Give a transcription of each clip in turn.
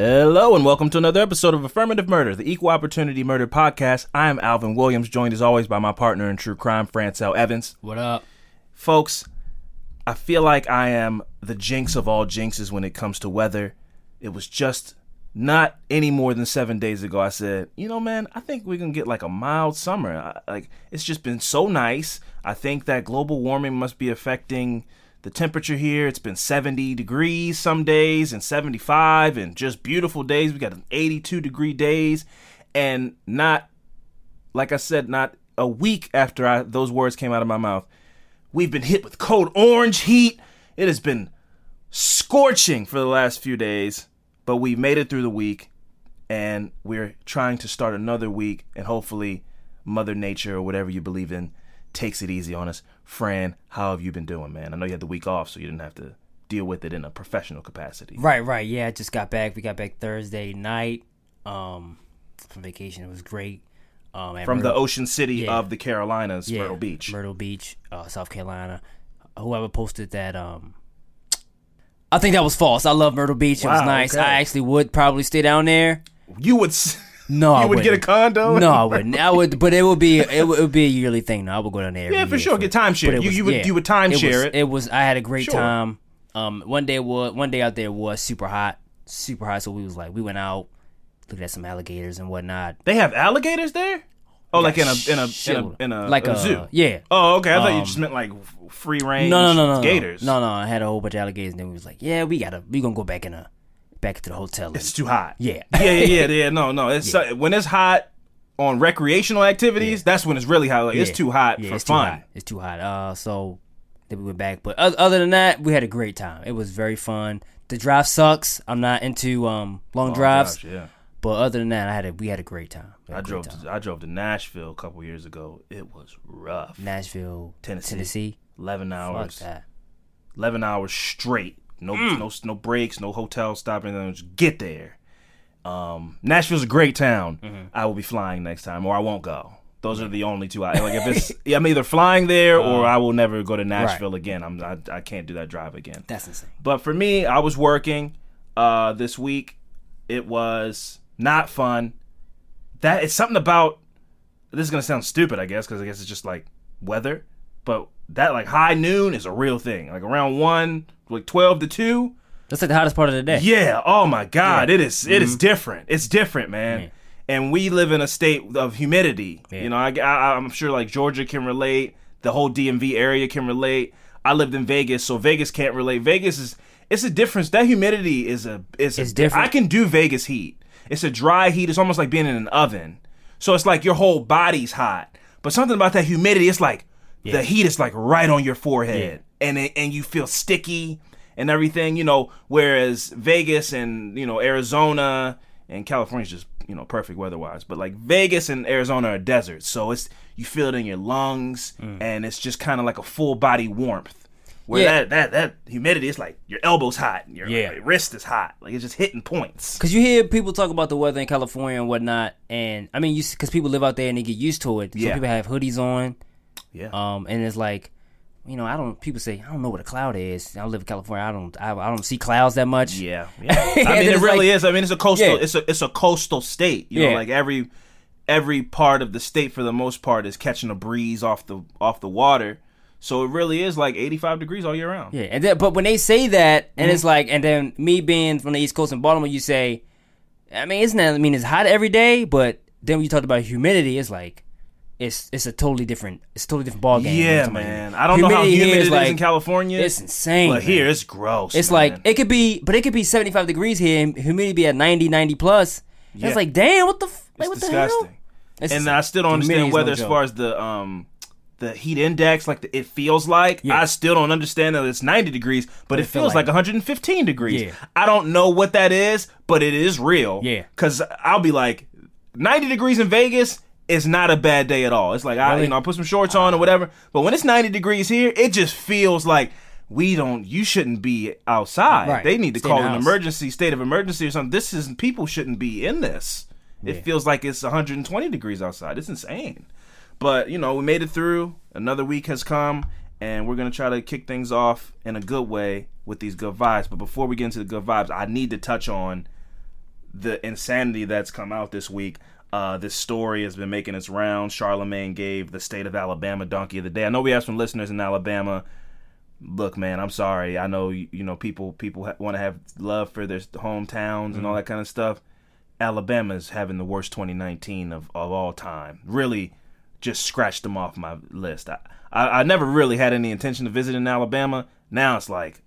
Hello and welcome to another episode of Affirmative Murder, the Equal Opportunity Murder Podcast. I am Alvin Williams, joined as always by my partner in true crime, Francel Evans. What up? Folks, I feel like I am the jinx of all jinxes when it comes to weather. It was just not any more than seven days ago. I said, you know, man, I think we're gonna get like a mild summer. I, like it's just been so nice. I think that global warming must be affecting the temperature here. It's been 70 degrees some days and 75 and just beautiful days. We got 82 degree days and not like I said, not a week after I, those words came out of my mouth. We've been hit with cold orange heat. It has been scorching for the last few days, but we made it through the week and we're trying to start another week and hopefully mother nature or whatever you believe in takes it easy on us. Fran, how have you been doing, man? I know you had the week off, so you didn't have to deal with it in a professional capacity. Right, right. Yeah, I just got back. We got back Thursday night um, from vacation. It was great. Um, From the ocean city Yeah. of the Carolinas, yeah, Myrtle Beach. Myrtle Beach, uh, South Carolina. Whoever posted that, um, I think that was false. I love Myrtle Beach. it was nice. okay. I actually would probably stay down there. You would s- No, I you would get a condo? No, I wouldn't. I would, but it would be it would, it would be a yearly thing. No, I would go down there. every Yeah, for sure. Get timeshare. You- you would- you would timeshare it. was, It was. I had a great Sure. time. Um, one day was one day out there was super hot, super hot. So we was like, we went out, looked at some alligators and whatnot. They have alligators there? Oh, like in a in a in a, in a, Like a a- zoo. yeah. Oh, okay. I thought you Um, just meant like free range. No, no, no, no, gators. No, no, I had a whole bunch of alligators, and then we was like, yeah, we gotta, we gonna go back in a, back to the hotel. It's too hot. Yeah. yeah, yeah, yeah, yeah. No, no. It's uh, when it's hot on recreational activities. That's when it's really hot. Like it's too hot Yeah, for it's fun. Too hot. It's too hot. Uh, so then we went back. But other, than that, we had a great time. It was very fun. The drive sucks. I'm not into um long Oh, drives. gosh, yeah. But other than that, I had a we had a great time. I had drove. time. To, I drove to Nashville a couple years ago. It was rough. Nashville, Tennessee. Tennessee. Eleven hours. that. Eleven hours straight. No, Mm. no, no breaks. No hotel stopping. Just get there. Um, Nashville's a great town. Mm-hmm. I will be flying next time, or I won't go. Those are the only two. I like. If it's I'm either flying there or Uh, I will never go to Nashville again. I'm. I, I can't do that drive again. That's insane. But for me, I was working uh, this week. It was not fun. That it's something about. This is gonna sound stupid, I guess, because I guess it's just like weather. But that like high noon is a real thing. Like around one, like twelve to two. That's like the hottest part of the day. Yeah. Oh my God. Yeah. It is. it is Mm-hmm. different. It's different, man. Yeah. And we live in a state of humidity. Yeah. You know, I, I, I'm sure like Georgia can relate. The whole DMV area can relate. I lived in Vegas, so Vegas can't relate. Vegas is. It's a difference. That humidity is a. It's, It's a, different. I can do Vegas heat. it's a dry heat. It's almost like being in an oven. So it's like your whole body's hot. But something about that humidity, it's like the heat is like right on your forehead, and it, and you feel sticky and everything. You know, whereas Vegas and you know Arizona and California's just you know perfect weather-wise, but like Vegas and Arizona are deserts, so it's you feel it in your lungs, mm. and it's just kind of like a full body warmth. Where Yeah. that, that that humidity, it's like your elbow's hot, and your, Yeah. your wrist is hot, like it's just hitting points. Cause you hear people talk about the weather in California and whatnot, and I mean, you because people live out there and they get used to it. So Yeah. people have hoodies on, Yeah, um, and it's like, you know, I don't. People say I don't know what a cloud is. I live in California. I don't. I, I don't see clouds that much. Yeah, yeah. I And mean, it really like- is. I mean, it's a coastal. Yeah. It's a it's a coastal state. You know, Yeah. like every every part of the state for the most part is catching a breeze off the off the water. So it really is like 85 degrees all year round. Yeah, and then, but when they say that, and Mm-hmm. it's like, and then me being from the East Coast in Baltimore, you say, I mean, isn't that? I mean, it's hot every day, but then when you talk about humidity, it's like, it's it's a totally different, it's a totally different ball game. Yeah, man. I don't know how here humid it is is like- in California. It's insane. but here it's gross. it's man. like it could be, but it could be seventy five degrees here, and humidity be at 90, 90 plus. Yeah. It's like, damn, what the, f- like, what the hell? It's and I still don't understand humidity's no as far as the um the heat index, like the, it feels like. Yeah. I still don't understand that it's 90 degrees, but it, it feels like, like- 115 degrees. Yeah. I don't know what that is, but it is real. Yeah. Because I'll be like, 90 degrees in Vegas is not a bad day at all. It's like I, Really? you know, I put some shorts on or whatever. But when it's 90 degrees here, it just feels like. We don't. You shouldn't be outside. Right. They need to Stay call an house. emergency, state of emergency, or something. This is people shouldn't be in this. It feels like it's 120 degrees outside. It's insane. But, you know, we made it through. Another week has come, and we're going to try to kick things off in a good way with these good vibes. But before we get into the good vibes, I need to touch on the insanity that's come out this week. Uh, this story has been making its rounds. Charlemagne gave the state of Alabama donkey of the day. I know we have some listeners in Alabama. Look, man, I'm sorry. I know you, you know people people ha- want to have love for their hometowns and all that kind of stuff. Alabama's having the worst 2019 of, of all time. Really, just scratched them off my list. I, I I never really had any intention of visiting Alabama. Now it's like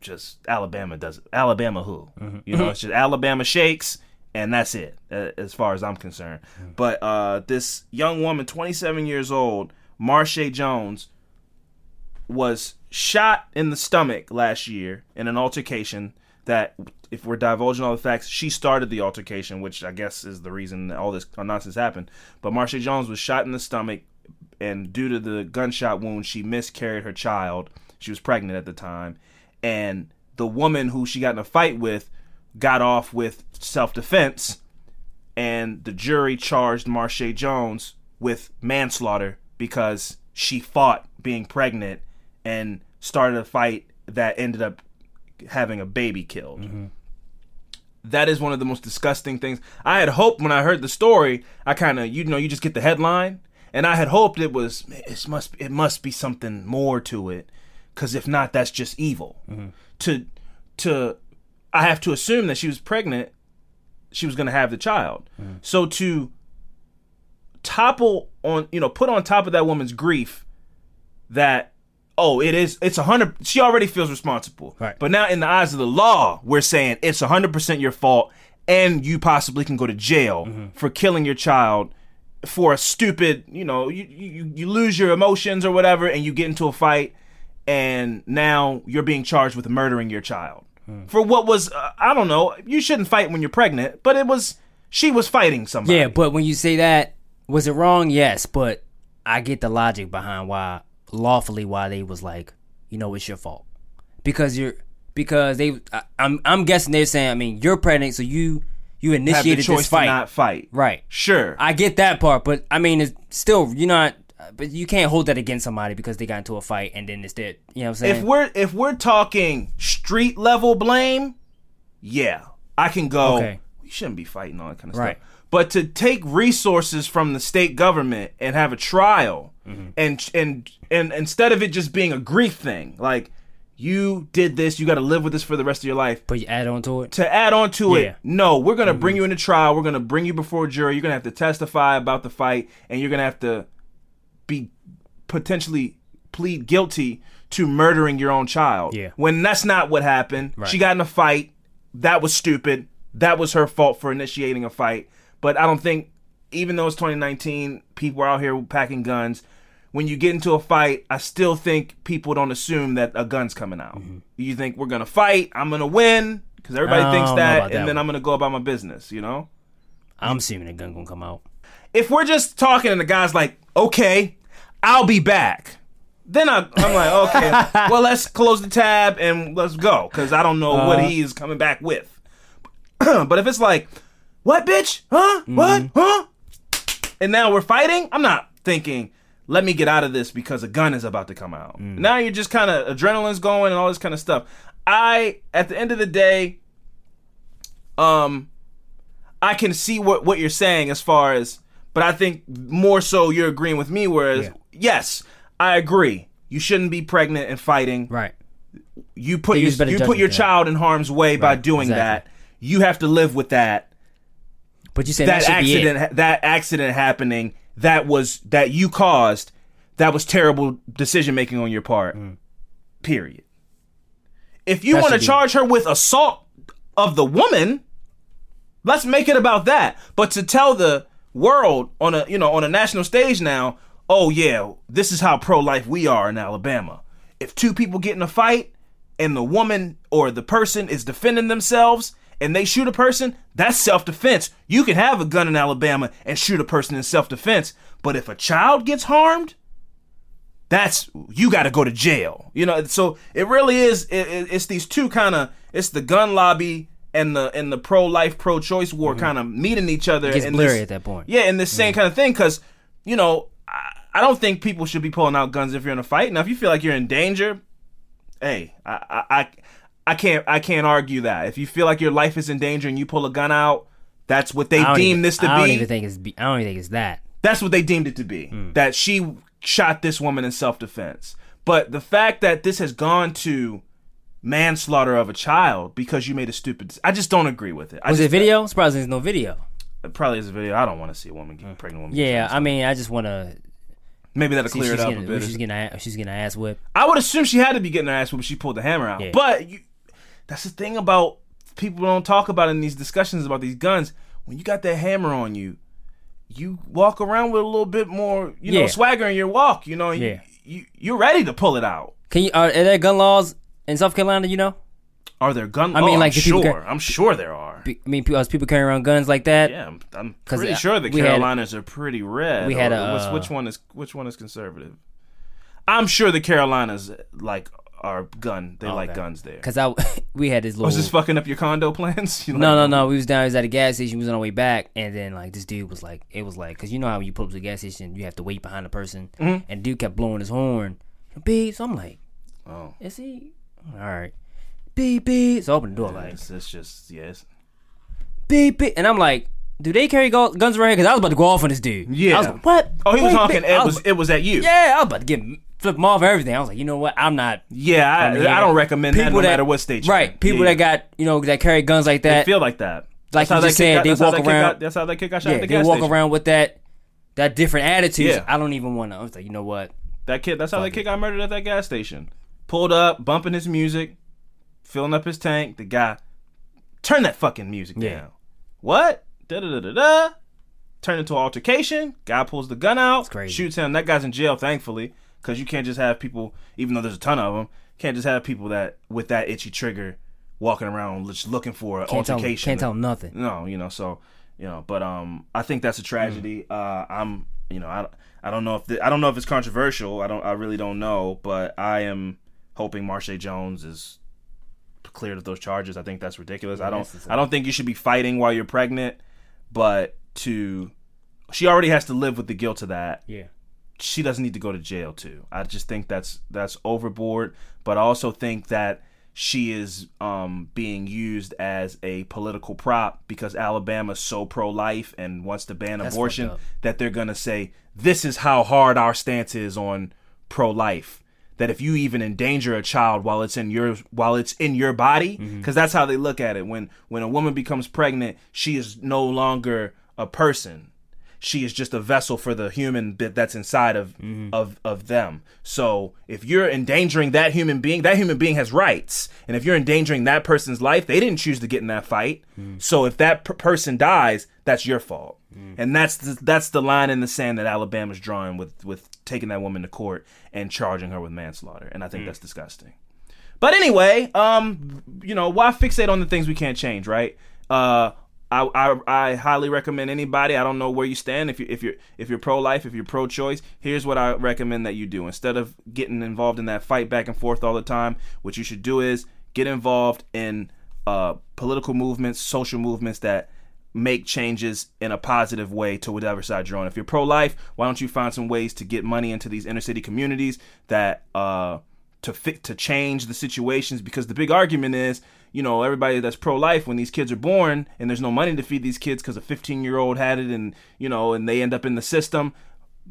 just Alabama does Alabama who you know it's just Alabama shakes and that's it as far as I'm concerned. But uh, this young woman, 27 years old, Marsha Jones, was shot in the stomach last year in an altercation that if we're divulging all the facts she started the altercation which i guess is the reason that all this nonsense happened. But marsha jones was shot in the stomach and due to the gunshot wound she miscarried her child. She was pregnant at the time. And the woman who she got in a fight with got off with self-defense and the jury charged Marsha Jones with manslaughter because she fought being pregnant and started a fight that ended up having a baby killed. Mm-hmm. That is one of the most disgusting things. I had hoped when I heard the story, I kind of you know you just get the headline, and I had hoped it was it must it must be something more to it, because if not, that's just evil. Mm-hmm. To to I have to assume that she was pregnant she was going to have the child. Mm-hmm. So to topple on, you know, put on top of that woman's grief that oh, it is it's a hundred. She already feels responsible, Right. But now in the eyes of the law, we're saying it's a hundred percent your fault, and you possibly can go to jail mm-hmm. for killing your child for a stupid, you know, you, you you lose your emotions or whatever, and you get into a fight, and now you're being charged with murdering your child for what was uh, I don't know. You shouldn't fight when you're pregnant, but it was she was fighting somebody. Yeah, but when you say that, was it wrong? Yes, but I get the logic behind why lawfully why they was like, you know, it's your fault because you're because they. I, I'm I'm guessing they're saying. I mean, you're pregnant, so you you have the initiated choice this fight, to not fight. right? Sure. I get that part, but I mean, it's still you're not. But you can't hold that against somebody because they got into a fight and then it's dead. You know what I'm saying? if we're if we're talking street level blame, yeah, I can go. Okay. We shouldn't be fighting all that kind of Right. stuff. But to take resources from the state government and have a trial, Mm-hmm. and and and instead of it just being a grief thing, like you did this, you got to live with this for the rest of your life. but you add on to it. to add on to Yeah. it, no, we're gonna bring you into trial. We're gonna bring you before a jury. You're gonna have to testify about the fight, and you're gonna have to be potentially plead guilty to murdering your own child. Yeah. When that's not what happened. Right. She got in a fight. That was stupid. that was her fault for initiating a fight. But I don't think, even though it's 2019, people are out here packing guns. When you get into a fight, I still think people don't assume that a gun's coming out. Mm-hmm. You think we're gonna fight, I'm gonna win, because everybody thinks that, and that then one. I'm gonna go about my business. You know. I'm assuming a gun gonna come out. if we're just talking and the guy's like, okay, I'll be back. Then I, I'm like, okay, well, let's close the tab and let's go because I don't know what Uh-huh. he is coming back with. but if it's like, what, bitch? Huh? What? Mm-hmm. Huh? And now we're fighting, I'm not thinking, let me get out of this because a gun is about to come out. Mm. Now you're just kind of, adrenaline's going and all this kind of stuff. I, at the end of the day, um, I can see what what you're saying as far as, but I think more so you're agreeing with me. Whereas, Yeah. yes, I agree. You shouldn't be pregnant and fighting. Right. You put They your, you put your child in harm's way by doing exactly. that. You have to live with that. But you said That, that, accident, that accident happening, that was that you caused. That was terrible decision making on your part. Period. If you Mm. Want to charge her with assault of the woman, let's make it about that. But to tell the world on a you know on a national stage now, oh yeah, this is how pro life we are in Alabama. If two people get in a fight and the woman or the person is defending themselves and they shoot a person, that's self defense. You can have a gun in Alabama and shoot a person in self defense, but if a child gets harmed, that's you got to go to jail. You know, so it really is. It- it's these two kind of. It's the gun lobby and the and the pro life, pro choice war kind of meeting each other. Mm-hmm. gets blurry this- at that point. Yeah, in this same kind of thing, because you know, I, I don't think people should be pulling out guns if you're in a fight. Now, if you feel like you're in danger, hey, I I I, I can't I can't argue that. If you feel like your life is in danger and you pull a gun out, that's what they I deem even- this to I don't even think it's. Be, I don't even think it's that. That's what they deemed it to be. That she shot this woman in self defense. But the fact that this has gone to manslaughter of a child because you made a stupid, I just don't agree with it. I Was just, it video? Surprising there's no video. It probably is a video. I don't want to see a woman get mm. pregnant woman. Yeah. I mean, I just want to maybe that'll clear it up getting, a bit. she's getting she's getting her ass whipped. I would assume she had to be getting her ass whipped. when She pulled the hammer out. Yeah. But you, that's the thing about people don't talk about in these discussions about these guns. When you got that hammer on you, you walk around with a little bit more, you know, swagger in your walk. You know, you, you you're ready to pull it out. Can you? Are, are there gun laws in South Carolina? You know, Are there gun? I mean, oh, like, I'm sure. ca- I'm sure there are. I mean, people, people carrying around guns like that. Yeah, I'm, I'm pretty uh, sure the we had- Carolinas are pretty red. we had Or a, which, uh, which one is which one is conservative? I'm sure the Carolinas like are gun. They like Okay. guns there. Cause I we had this little. Was this fucking up your condo plans? You no, like- no, no. We was down. We was at a gas station. We was on our way back, and then like this dude was like, it was like, cause you know how when you pull up to the gas station, you have to wait behind the person, Mm-hmm. and dude kept blowing his horn, beep. So I'm like, Oh, is he? All right, beep beep. So I open the door like it's, it's just yes. beep beep, and I'm like, do they carry gu- guns around here? Cause I was about to go off on this dude. Yeah. I was like, what? Oh, he was Wait, honking. It was it was at you. Yeah, I was about to get flip him off and everything. I was like, you know what? I'm not. Yeah, I, I mean, don't recommend that no matter what state. you're Right, people Yeah, that got you know that carry guns like they that. feel like that. Like That's how you just said, they that's how walk that kid around- got- That's how that kid got shot yeah, at the gas station. they gas walk station. around with that that different attitude. Yeah. I don't even want to. I was like, you know what? That kid. That's how that Fuck kid got murdered at that gas station. Pulled up, bumping his music, filling up his tank. The guy, turn that fucking music Yeah. down. What? Da da da da da. Turn into an altercation. Guy pulls the gun out, crazy. shoots him. That guy's in jail, thankfully, because you can't just have people. Even though there's a ton of them, can't just have people that with that itchy trigger walking around just looking for an Can't tell, altercation. can't tell nothing. No, you know, so you know, but um, I think that's a tragedy. Uh, I'm, you know, I, I don't know if the, I don't know if it's controversial. I don't, I really don't know, but I am hoping Marsha Jones is cleared of those charges. I think that's ridiculous. I don't, I don't think you should be fighting while you're pregnant, but to, she already has to live with the guilt of that Yeah. she doesn't need to go to jail too. I just think that's that's overboard. But I also think that she is um, being used as a political prop because Alabama's so pro life and wants to ban That's abortion that they're gonna say this is how hard our stance is on pro life. That if you even endanger a child while it's in your while it's in your body, because Mm-hmm. that's how they look at it. When when a woman becomes pregnant, she is no longer a person she is just a vessel for the human bit that's inside of of of them. So if you're endangering that human being, that human being has rights, and if you're endangering that person's life, they didn't choose to get in that fight. So if that per- person dies, that's your fault, and that's the, that's the line in the sand that Alabama's drawing with with taking that woman to court and charging her with manslaughter, and I think that's disgusting. But anyway, um, you know, why fixate on the things we can't change, right? Uh, I, I, I highly recommend anybody. I don't know where you stand. If you if you're if you're pro life, if you're pro choice, here's what I recommend that you do. Instead of getting involved in that fight back and forth all the time, what you should do is get involved in uh, political movements, social movements that make changes in a positive way to whatever side you're on. If you're pro life, why don't you find some ways to get money into these inner city communities that uh, to fit to change the situations because the big argument is you know everybody that's pro-life when these kids are born and there's no money to feed these kids because a 15 year old had it and you know and they end up in the system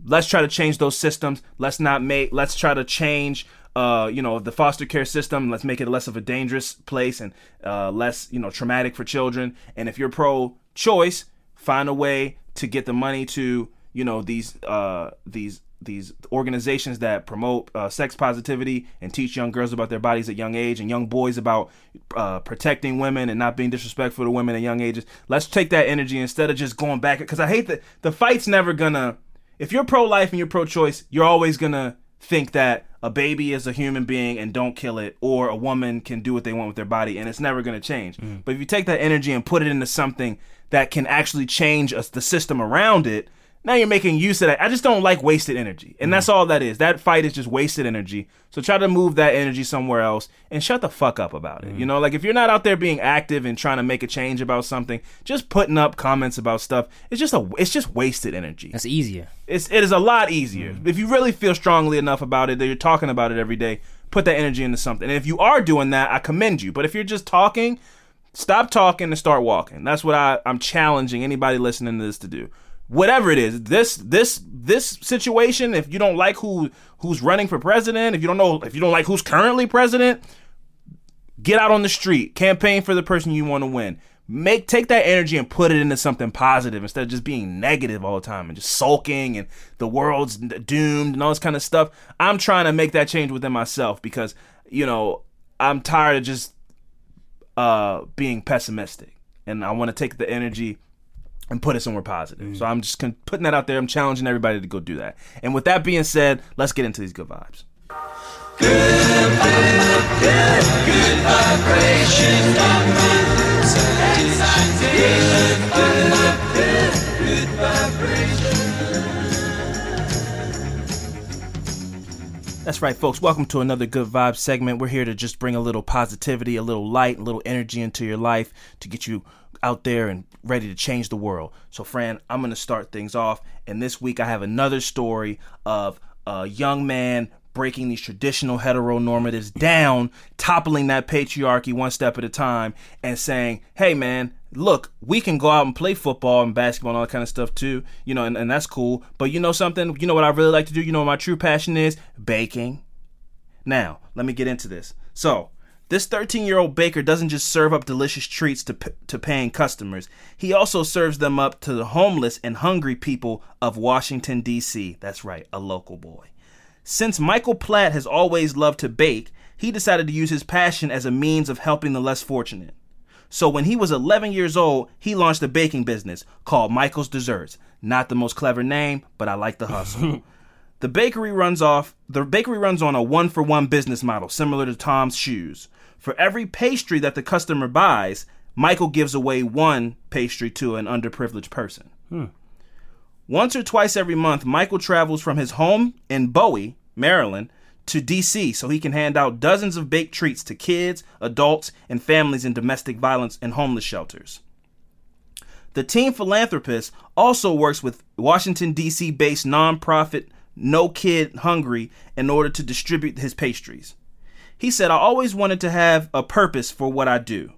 let's try to change those systems. Let's not make let's try to change uh, you know the foster care system. Let's make it less of a dangerous place and uh, less you know traumatic for children. And if you're pro choice find a way to get the money to you know these uh, these these organizations that promote uh, sex positivity and teach young girls about their bodies at young age and young boys about uh, protecting women and not being disrespectful to women at young ages. Let's take that energy instead of just going back because I hate that the fight's never gonna. If you're pro life and you're pro choice, you're always gonna think that a baby is a human being and don't kill it, or a woman can do what they want with their body, and it's never gonna change. But if you take that energy and put it into something that can actually change us, the system around it, now you're making use of that. I just don't like wasted energy. And mm-hmm. that's all that is. That fight is just wasted energy. So try to move that energy somewhere else and shut the fuck up about it. You mm-hmm. know, like if you're not out there being active and trying to make a change about something, just putting up comments about stuff, it's just a it's just wasted energy. That's easier. It's it is a lot easier. Mm-hmm. If you really feel strongly enough about it that you're talking about it every day, put that energy into something. And if you are doing that, I commend you. But if you're just talking, stop talking and start walking. That's what I, I'm challenging anybody listening to this to do. Whatever it is, this this this situation, if you don't like who who's running for president, if you don't know if you don't like who's currently president, get out on the street, campaign for the person you want to win. Make take that energy and put it into something positive instead of just being negative all the time and just sulking and the world's doomed and all this kind of stuff. I'm trying to make that change within myself because you know I'm tired of just uh, being pessimistic, and I want to take the energy and put it somewhere positive. So mm. I'm just putting that out there. I'm challenging everybody to go do that. And with that being said, let's get into these good vibes. That's right, folks. Welcome to another Good Vibes segment. We're here to just bring a little positivity, a little light, a little energy into your life to get you out there and ready to change the world. So, Fran, I'm going to start things off. And this week I have another story of a young man breaking these traditional heteronormatives down, toppling that patriarchy one step at a time, and saying, hey, man, look, we can go out and play football and basketball and all that kind of stuff too, you know, and, and that's cool. But you know something? You know what I really like to do? You know what my true passion is? Baking. Now, let me get into this. So, this 13 year old baker doesn't just serve up delicious treats to, p- to paying customers, he also serves them up to the homeless and hungry people of Washington, D.C. That's right, a local boy. Since Michael Platt has always loved to bake, he decided to use his passion as a means of helping the less fortunate. So when he was 11 years old, he launched a baking business called Michael's Desserts. Not the most clever name, but I like the hustle. the bakery runs off the bakery runs on a one for one business model similar to Tom's shoes. For every pastry that the customer buys, Michael gives away one pastry to an underprivileged person. Hmm. Once or twice every month, Michael travels from his home in Bowie, Maryland, to DC so he can hand out dozens of baked treats to kids, adults, and families in domestic violence and homeless shelters. The team philanthropist also works with Washington, D.C. based nonprofit No Kid Hungry in order to distribute his pastries. He said, I always wanted to have a purpose for what I do.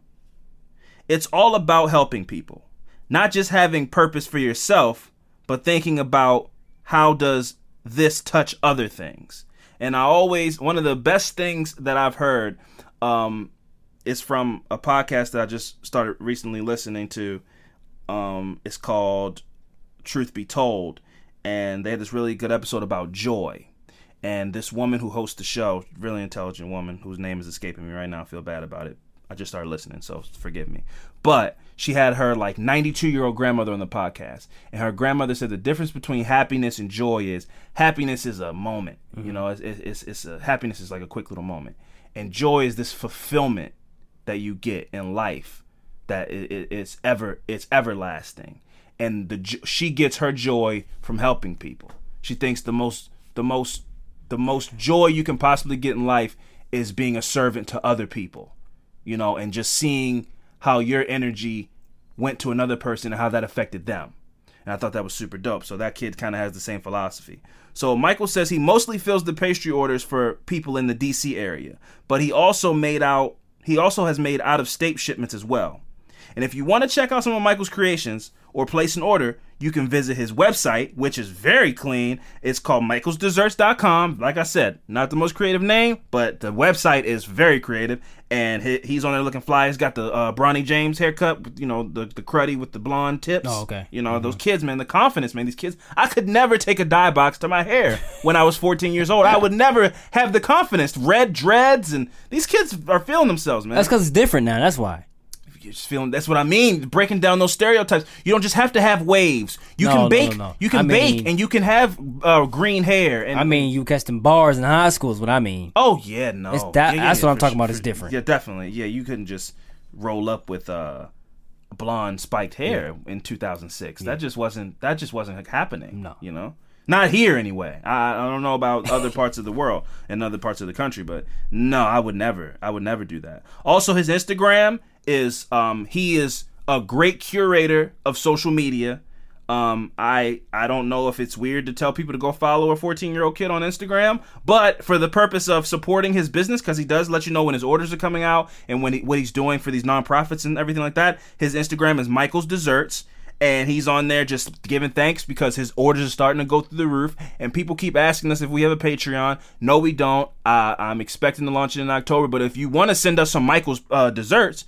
It's all about helping people, not just having purpose for yourself, but thinking about how does this touch other things. And I always one of the best things that I've heard um, is from a podcast that I just started recently listening to. Um, it's called Truth Be Told, and they had this really good episode about joy. And this woman who hosts the show, really intelligent woman whose name is escaping me right now, I feel bad about it. I just started listening, so forgive me. But she had her like 92 year old grandmother on the podcast, and her grandmother said the difference between happiness and joy is happiness is a moment. You mm-hmm. know, it's, it's, it's a, happiness is like a quick little moment, and joy is this fulfillment that you get in life that it, it, it's ever it's everlasting and the she gets her joy from helping people she thinks the most the most the most joy you can possibly get in life is being a servant to other people you know and just seeing how your energy went to another person and how that affected them and I thought that was super dope. So that kid kind of has the same philosophy. So Michael says he mostly fills the pastry orders for people in the DC area, but he also made out he also has made out of state shipments as well. And if you want to check out some of Michael's creations or place an order, you can visit his website, which is very clean. It's called michaelsdesserts.com. Like I said, not the most creative name, but the website is very creative. And he, he's on there looking fly. He's got the uh, Bronny James haircut, you know, the, the cruddy with the blonde tips. Oh, okay. You know, those kids, man, the confidence, man. These kids, I could never take a dye box to my hair when I was 14 years old. I would never have the confidence. Red dreads, and these kids are feeling themselves, man That's because it's different now. That's why. You're just feeling that's what I mean. Breaking down those stereotypes. You don't just have to have waves. You No, can no, bake. no, no. You can I bake, mean- and you can have uh, green hair. And I mean, you catch them bars in high school is what I mean. oh yeah, no, It's that- Yeah, yeah, that's yeah, what I'm for talking about. It's for- different. Yeah, definitely. Yeah, you couldn't just roll up with uh, blonde spiked hair in 2006. That just wasn't. That just wasn't happening. No. you know. Not here anyway. I, I don't know about other parts of the world and other parts of the country, but no, I would never. I would never do that. Also, his Instagram is um he is a great curator of social media. Um, I I don't know if it's weird to tell people to go follow a 14 year old kid on Instagram, but for the purpose of supporting his business, because he does let you know when his orders are coming out and when he, what he's doing for these nonprofits and everything like that. His Instagram is Michael's Desserts, and he's on there just giving thanks because his orders are starting to go through the roof. And people keep asking us if we have a Patreon. No, we don't. Uh, I'm expecting to launch it in October, but if you want to send us some Michael's uh, desserts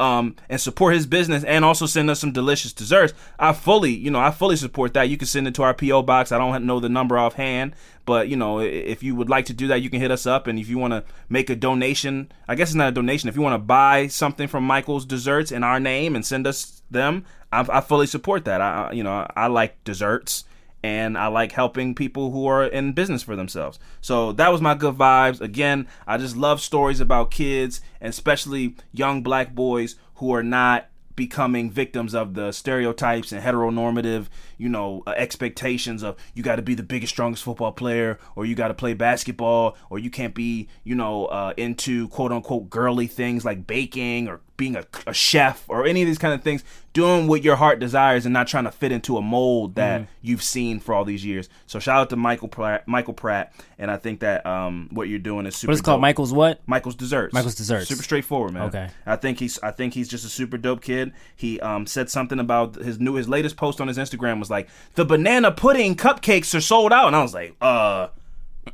um, and support his business and also send us some delicious desserts. I fully, you know, I fully support that. You can send it to our PO box. I don't know the number offhand, but you know, if you would like to do that, you can hit us up. And if you want to make a donation, I guess it's not a donation. If you want to buy something from Michael's Desserts in our name and send us them, I, I fully support that. I, you know, I like desserts and I like helping people who are in business for themselves. So that was my good vibes. Again, I just love stories about kids, especially young black boys who are not becoming victims of the stereotypes and heteronormative, you know, uh, expectations of you got to be the biggest, strongest football player, or you got to play basketball, or you can't be, you know, uh, into quote unquote girly things like baking or being a, a chef or any of these kind of things. Doing what your heart desires and not trying to fit into a mold that you've seen for all these years. So shout out to Michael Platt, Michael Platt, and I think that um, what you're doing is super. What is called? Michael's what? Michael's desserts. Michael's Desserts. Super straightforward, man. Okay. I think he's I think he's just a super dope kid. He um said something about his new his latest post on his Instagram was like the banana pudding cupcakes are sold out, and I was like, uh.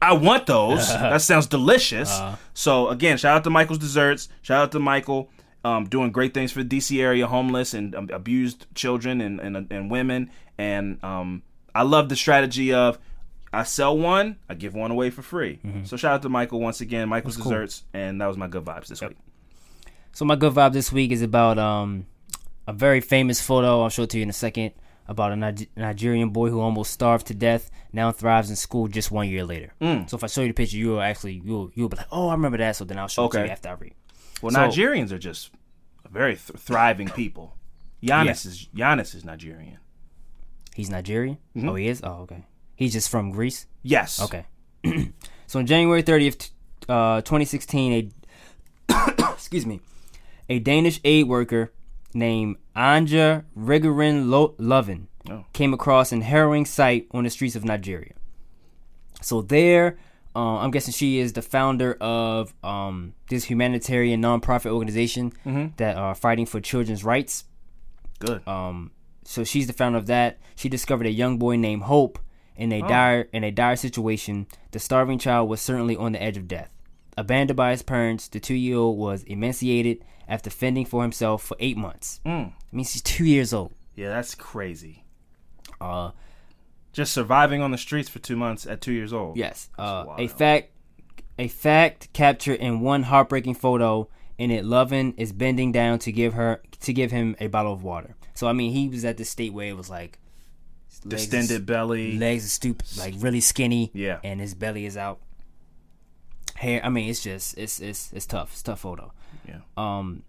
I want those. that sounds delicious. Uh-huh. so again, shout out to Michael's Desserts. Shout out to Michael, um, doing great things for the DC area homeless and um, abused children and, and and women. And um, I love the strategy of I sell one, I give one away for free. Mm-hmm. So shout out to Michael once again, Michael's Desserts, and that was my good vibes this week. So my good vibe this week is about um a very famous photo. I'll show it to you in a second. About a Nig- Nigerian boy who almost starved to death, now thrives in school just one year later. Mm. So if I show you the picture, you'll actually you'll you'll be like, oh, I remember that. So then I'll show it to Okay. you after I read. Well, So- Nigerians are just very th- thriving people. Giannis Yeah. is Giannis is Nigerian. He's Nigerian. Mm-hmm. Oh, he is. Oh, okay. He's just from Greece. Yes. Okay. so on January 30th, uh, 2016, a excuse me, a Danish aid worker named Anja Rigorin Lo- Lovén Oh. came across an harrowing sight on the streets of Nigeria. So there, uh, I'm guessing she is the founder of um, this humanitarian nonprofit organization that are fighting for children's rights. Good. Um, so she's the founder of that. She discovered a young boy named Hope in a dire in a dire situation. The starving child was certainly on the edge of death. Abandoned by his parents, the two-year-old was emaciated after fending for himself for eight months. Mm. It means he's two years old. Yeah, that's crazy. Uh, Just surviving on the streets for two months at two years old. yes. Uh, a fact, a fact captured in one heartbreaking photo. In it, Lovén is bending down to give her to give him a bottle of water. So I mean, he was at the state where it was like his legs Distended belly. legs are stupid, like really skinny. Yeah. and his belly is out. Hair. I mean, it's just it's it's it's tough. It's a tough photo. Yeah. Um.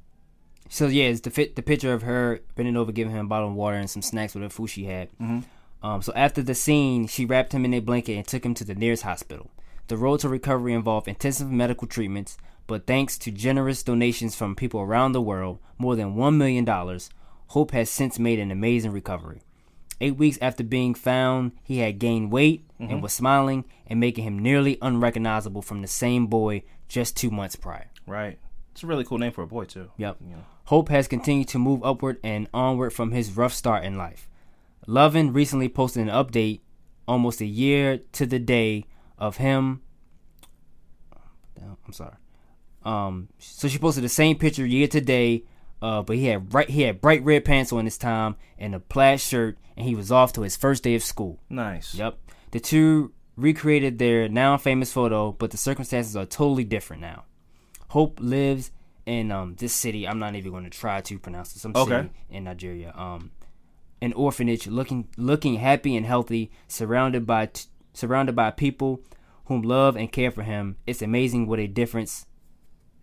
So yeah, it's the fit the picture of her bending over, giving him a bottle of water and some snacks with the food she had. Mm-hmm. Um. So after the scene, she wrapped him in a blanket and took him to the nearest hospital. The road to recovery involved intensive medical treatments, but thanks to generous donations from people around the world, more than one million dollars, Hope has since made an amazing recovery. Eight weeks after being found, he had gained weight and was smiling and making him nearly unrecognizable from the same boy just two months prior. Right. It's a really cool name for a boy too. Yep. Know. Hope has continued to move upward and onward from his rough start in life. Lovén recently posted an update almost a year to the day of him. I'm sorry. Um, so she posted the same picture year to day, uh, but he had bright he had bright red pants on this time and a plaid shirt, and he was off to his first day of school. Nice. Yep. The two recreated their now famous photo, but the circumstances are totally different now. Hope lives in um this city. I'm not even going to try to pronounce it. Some Okay. city in Nigeria. Um, an orphanage, looking looking happy and healthy, surrounded by t- surrounded by people whom love and care for him. It's amazing what a difference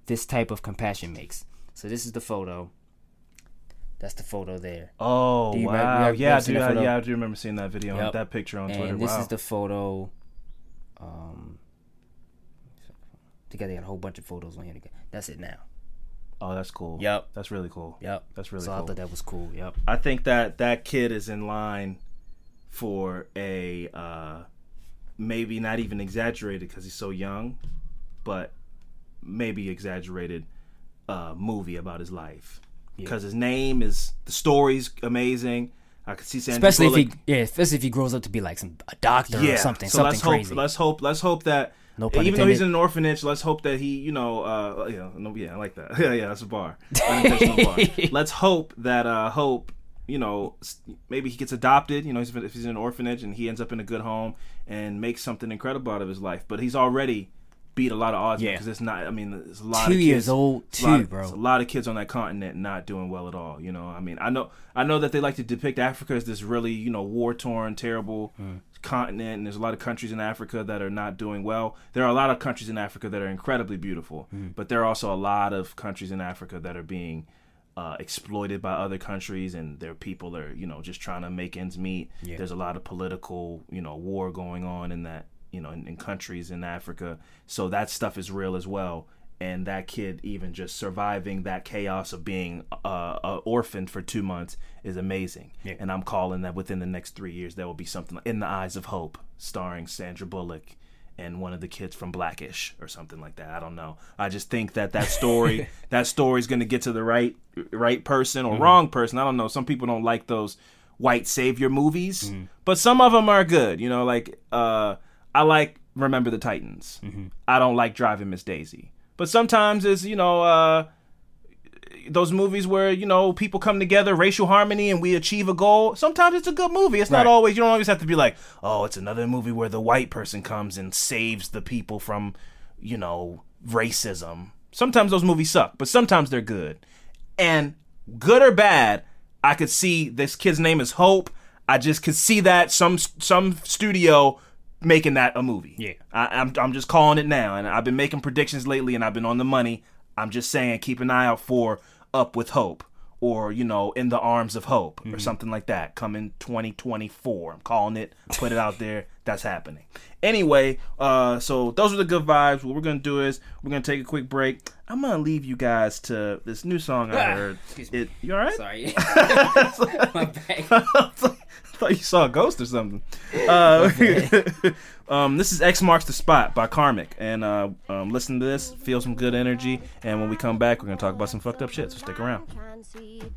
this type of compassion makes. So this is the photo. That's the photo there. Oh remember- wow! you yeah, I do. I, yeah, I do remember seeing that video, Yep. that picture on and Twitter. this wow. is the photo. Um, I think I got a whole bunch of photos on here. Again. That's it now. Oh, that's cool. Yep. That's really cool. Yep. That's really cool. I thought that was cool. Yep. I think that that kid is in line for a uh, maybe not even exaggerated because he's so young, but maybe exaggerated uh, movie about his life because his name is the story's amazing. I could see Sandra Especially if he, yeah, especially if he grows up to be like some a doctor or something, So something let's crazy. hope. Let's hope. Let's hope that No pun even though he's in an orphanage, let's hope that he, you know, uh, yeah, no, yeah, I like that. yeah, yeah, that's a bar. Bar. Let's hope that uh, hope, you know, maybe he gets adopted. You know, if if he's in an orphanage and he ends up in a good home and makes something incredible out of his life. But he's already beat a lot of odds Yeah. because it's not. I mean, there's a lot Two of kids, years old, it's a lot too, of- bro. it's a lot of kids on that continent not doing well at all. You know, I mean, I know, I know that they like to depict Africa as this really, you know, war torn, terrible Hmm. Continent, and there's a lot of countries in Africa that are not doing well. There are a lot of countries in Africa that are incredibly beautiful, Hmm. but there are also a lot of countries in Africa that are being uh, exploited by other countries, and their people are, you know, just trying to make ends meet. Yeah. There's a lot of political, you know, war going on in that, you know, in, in countries in Africa. So that stuff is real as well. And that kid, even just surviving that chaos of being uh, orphaned for two months, is amazing. Yeah. And I'm calling that within the next three years there will be something like in the eyes of hope, starring Sandra Bullock and one of the kids from Blackish or something like that. I don't know. I just think that that story, that story is going to get to the right, right person or wrong person. I don't know. Some people don't like those white savior movies, but some of them are good. You know, like uh, I like Remember the Titans. I don't like Driving Miss Daisy, but sometimes it's you know. Uh, those movies where you know people come together, racial harmony, and we achieve a goal. Sometimes it's a good movie. It's not Right. always. You don't always have to be like, oh, it's another movie where the white person comes and saves the people from, you know, racism. Sometimes those movies suck, but sometimes they're good. And good or bad, I could see this kid's name is Hope. I just could see that some some studio making that a movie. Yeah. I, I'm I'm just calling it now, and I've been making predictions lately, and I've been on the money. I'm just saying, keep an eye out for Up with Hope, or you know, In the Arms of Hope, or something like that, coming 2024. I'm calling it, put it out there. That's happening. Anyway, uh, so those are the good vibes. What we're gonna do is we're gonna take a quick break. I'm gonna leave you guys to this new song I Ah, heard. excuse me. It, you all right? Sorry, my. I thought you saw a ghost or something. Uh, um, this is X Marks the Spot by Karmic. And uh, um, listen to this, feel some good energy. And when we come back, we're going to talk about some fucked up shit. So stick around. Trying to see it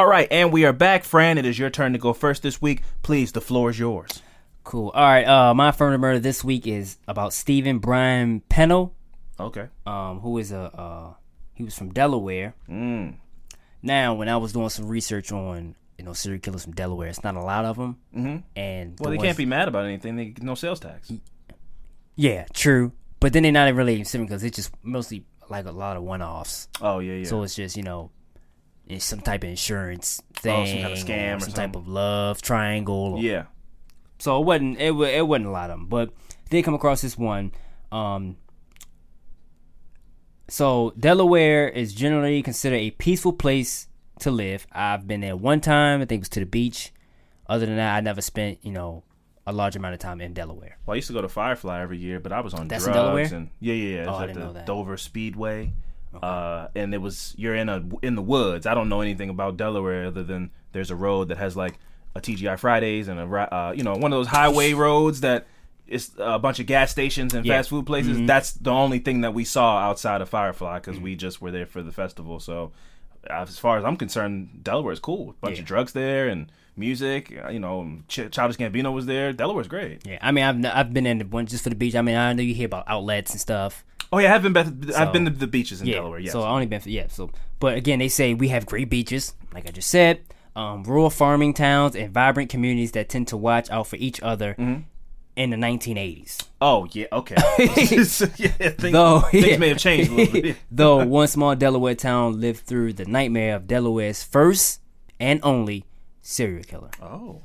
All right, and we are back, Fran. It is your turn to go first this week. Please, the floor is yours. Cool. All right. Uh, my affirmative murder this week is about Stephen Brian Pennell, Okay. um, who is a uh, he was from Delaware. Mm. Now, when I was doing some research on you know serial killers from Delaware, it's not a lot of them, mm-hmm. and Well, the they ones- can't be mad about anything. They no sales tax. Yeah, true. But then they're not really serial because it's just mostly like a lot of one offs. Oh yeah, yeah. So it's just you know, it's some type of insurance thing, Oh, some kind of scam or some type of love triangle. or- yeah. So it wasn't it, it wasn't a lot of them, but did come across this one. Um, so Delaware is generally considered a peaceful place to live. I've been there one time. I think it was to the beach. Other than that, I never spent you know a large amount of time in Delaware. Well, I used to go to Firefly every year, but I was on That's in Delaware? and yeah, yeah, yeah. It Oh, I at didn't the know that. Dover Speedway, uh, and it was you're in a in the woods. I don't know anything about Delaware other than there's a road that has like a TGI Fridays and a uh, you know one of those highway roads that is a bunch of gas stations and Yeah. Mm-hmm. fast food places. That's the only thing that we saw outside of Firefly because we just were there for the festival. So as far as I'm concerned, Delaware is cool. bunch Yeah. of drugs there and music. uh, You know, Ch- Childish Gambino was there. Delaware's great. Yeah, I mean, I've I've been in the one just for the beach. I mean, I know you hear about outlets and stuff. Oh yeah, I've been I've So- been to the beaches in yeah, Delaware. Yes. So I only been yeah. So, but again, they say we have great beaches, like I just said, um, rural farming towns and vibrant communities that tend to watch out for each other. Mm-hmm. In the 1980s, oh yeah, okay. yeah, things, though things yeah. may have changed a little bit. though one small Delaware town lived through the nightmare of Delaware's first and only serial killer. Oh,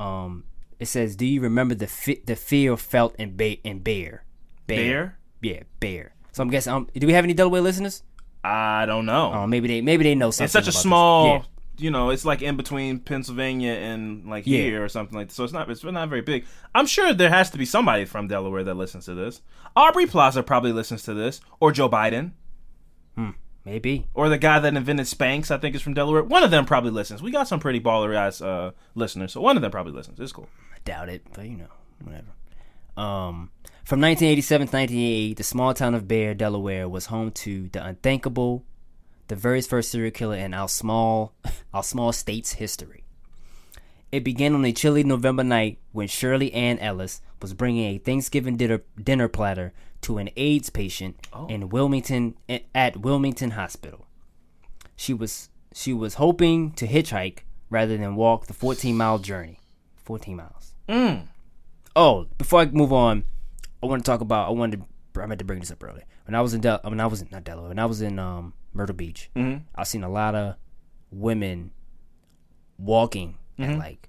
Um, it says, "Do you remember the fi- the fear felt in, ba- in Bear? Bear? Yeah, Bear. So I'm guessing. Um, do we have any Delaware listeners? I don't know. Oh, maybe they maybe they know something. it's such a small. Yeah. You know, it's like in between Pennsylvania and like Yeah. here or something like. That. So it's not. It's not very big. I'm sure there has to be somebody from Delaware that listens to this. Aubrey Plaza probably listens to this, or Joe Biden, Hmm. Maybe. or the guy that invented Spanx. I think is from Delaware. One of them probably listens. We got some pretty baller ass uh, listeners, so one of them probably listens. It's cool. I doubt it, but you know, whatever. Um, from 1987 to 1988, the small town of Bear, Delaware, was home to the unthinkable, the very first serial killer in our small, our small state's history. It began on a chilly November night when Shirley Ann Ellis was bringing a Thanksgiving dinner, dinner platter to an AIDS patient oh. in Wilmington at Wilmington Hospital. She was she was hoping to hitchhike rather than walk the 14 mile journey. 14 miles. Hmm. Oh, before I move on, I want to talk about. I wanted to. I meant to bring this up earlier. When I was in Del, when I was in not Delaware, when I was in um, Myrtle Beach, I've seen a lot of women walking at like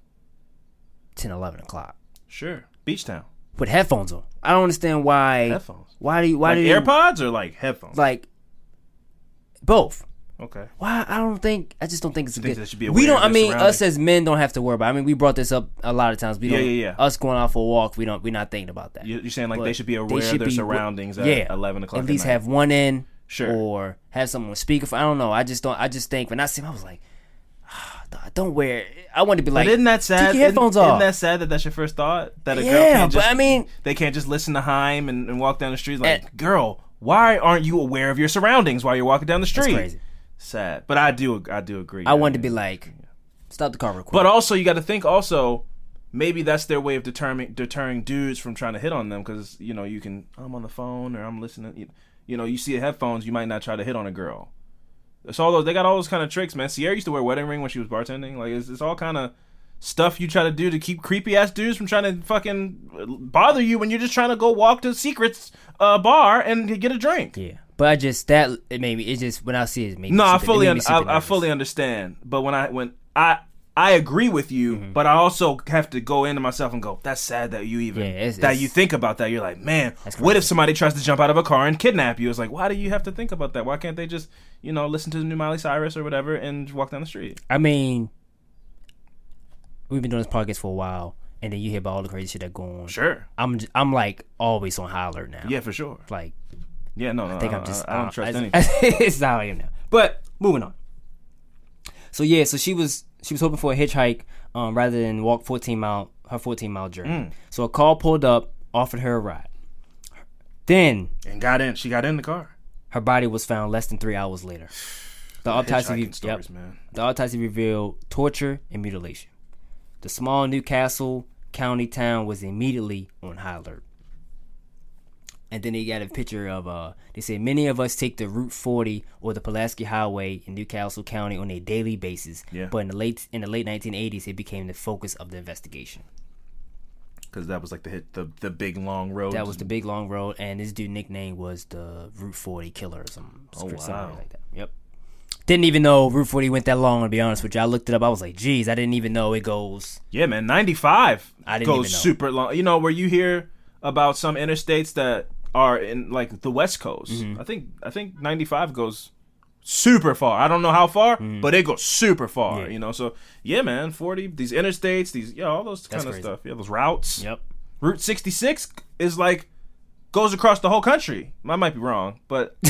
10, 11 o'clock Sure, Beach Town with headphones on. I don't understand why. headphones. Why do you? Why Like do you? AirPods or like headphones? Like both. Okay. Why? I don't think. I just don't think it's a think good. they should be we don't. I mean, us as men don't have to worry about. I mean, we brought this up a lot of times. We Yeah, don't. yeah, yeah. Us going out for a walk, we don't. We're not thinking about that. You- You're saying like But they should be aware should of their be- surroundings at yeah, 11 o'clock At at least night. have one in, Sure. or have someone speak. speakerphone. I don't know. I just don't. I just think when I see him, I was like, ah, don't wear. I want to be like, But isn't that sad? Take your headphones isn't, off. Isn't that sad that that's your first thought? That a girl Yeah, can't but I mean- they can't just listen to Haim and, and walk down the street like, And- girl, why aren't you aware of your surroundings while you're walking down the That's street? Sad, but I do, I do agree. I wanted to be like, stop the car real quick. But also, you got to think also, maybe that's their way of determining deterring dudes from trying to hit on them because you know you can I'm on the phone or I'm listening. You, you know, you see headphones, you might not try to hit on a girl. It's all those they got all those kind of tricks, man. Sierra used to wear a wedding ring when she was bartending. Like it's, it's all kind of stuff you try to do to keep creepy ass dudes from trying to fucking bother you when you're just trying to go walk to Secrets uh, bar and get a drink. yeah, but I just that it made me. It just when I see it, it made me No, I fully, un- I, I fully understand. But when I when I I agree with you, Mm-hmm. but I also have to go into myself and go, that's sad that you even Yeah, it's- that it's- you think about that. You're like, man, what if somebody tries to jump out of a car and kidnap you? It's like, why do you have to think about that? Why can't they just you know listen to the new Miley Cyrus or whatever and walk down the street? I mean, we've been doing this podcast for a while, and then you hear about all the crazy shit that go on. Sure, I'm I'm like always on high alert now. yeah, for sure. like Yeah, no, no, I think I, I'm just I, I don't trust I, anything. it's how I am now. But moving on. So yeah, so she was she was hoping for a hitchhike um, rather than walk 14 mile her 14 mile journey. Mm. So a car pulled up, offered her a ride. Then and got in. She got in the car. her body was found less than three hours later. The autopsy, re- stories, yep. man. the autopsy revealed torture and mutilation. The small Newcastle County town was immediately on high alert. And then they got a picture of uh they say many of us take the Route 40 or the Pulaski Highway in Newcastle County on a daily basis. Yeah. But in the late in the late 1980s it became the focus of the investigation. Because that was like the hit, the the big long road. That was the big long road and this dude nickname was the Route 40 killer or some Oh, something wow. like that. Yep. Didn't even know Route 40 went that long to be honest with you. I looked it up. I was like, "Geez, I didn't even know it goes Yeah, man. Ninety five I didn't goes even know. super long. You know where you hear about some interstates that are in like the West Coast. Mm-hmm. I think I think ninety five goes super far. I don't know how far, but it goes super far. Mm-hmm. Yeah. You know, so yeah, man. Forty these interstates, these yeah, all those kind of stuff. Yeah, those routes. Yep. Route sixty six is like goes across the whole country. I might be wrong, but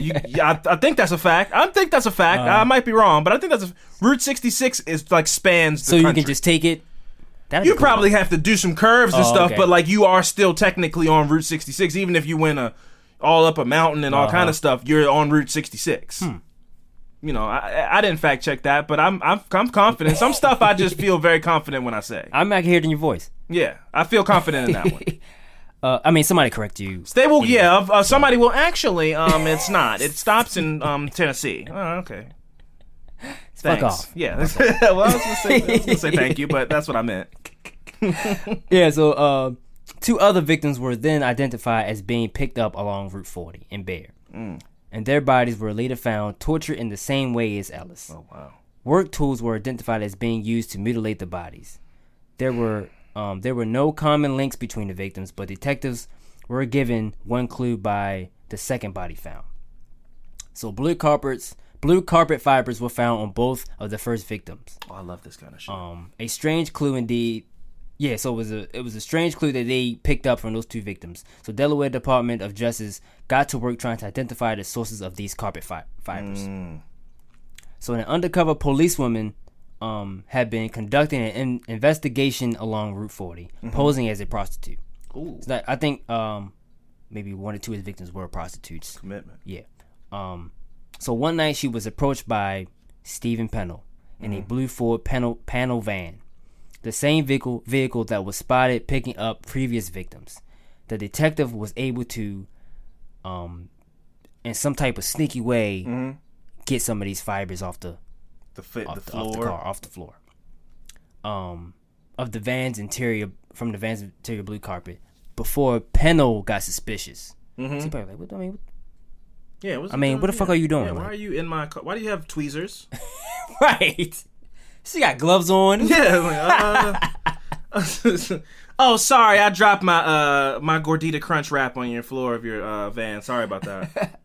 you, yeah, I, I think that's a fact. I think that's a fact. Uh. I might be wrong, but I think that's a Route sixty six is like spans. The So you country. can just take it. That'd You cool. probably have to do some curves and Oh, stuff, okay. but like you are still technically on Route 66, even if you went a all up a mountain and all Uh-huh. kind of stuff. You're on Route 66. Hmm. You know, I, I- I didn't fact check that, but I'm I'm I'm confident. Some stuff I just feel very confident when I say. I'm not hearing your voice. Yeah, I feel confident in that one. Uh, I mean, somebody correct you. They will, yeah. Uh, somebody will actually. Um, it's not. It stops in um Tennessee. Oh, okay. Fuck Thanks. off. Yeah. well, I was, gonna say, I was gonna say thank you, but that's what I meant. Yeah. So, uh, two other victims were then identified as being picked up along Route 40 in Bear, Mm. and their bodies were later found tortured in the same way as Ellis. Oh wow. Work tools were identified as being used to mutilate the bodies. There were um, there were no common links between the victims, but detectives were given one clue by the second body found. So blue carpets, blue carpet fibers were found on both of the first victims. Oh, I love this kind of shit. Um, a strange clue indeed. Yeah, so it was a it was a strange clue that they picked up from those two victims. So Delaware Department of Justice got to work trying to identify the sources of these carpet fi- fibers. So an undercover policewoman um, had been conducting an in- investigation along Route 40, posing as a prostitute. Ooh, So that, I think um, maybe one or two of the victims were prostitutes. commitment. Yeah. Um, so one night she was approached by Stephen Pennell in a blue Ford panel, panel van, the same vehicle vehicle that was spotted picking up previous victims. The detective was able to, um, in some type of sneaky way, get some of these fibers off the The fit, off the the, off the floor. car, off the floor. Um, of the van's interior, from the van's interior blue carpet, before Pennell got suspicious. Mm-hmm. So like, what, I mean, Yeah. what's I mean, what the fuck are you doing, Yeah, why like- are you in my car? Why do you have tweezers? right? She got gloves on. yeah. Like, uh, oh, sorry, I dropped my uh my gordita crunch wrap on your floor of your uh van. Sorry about that.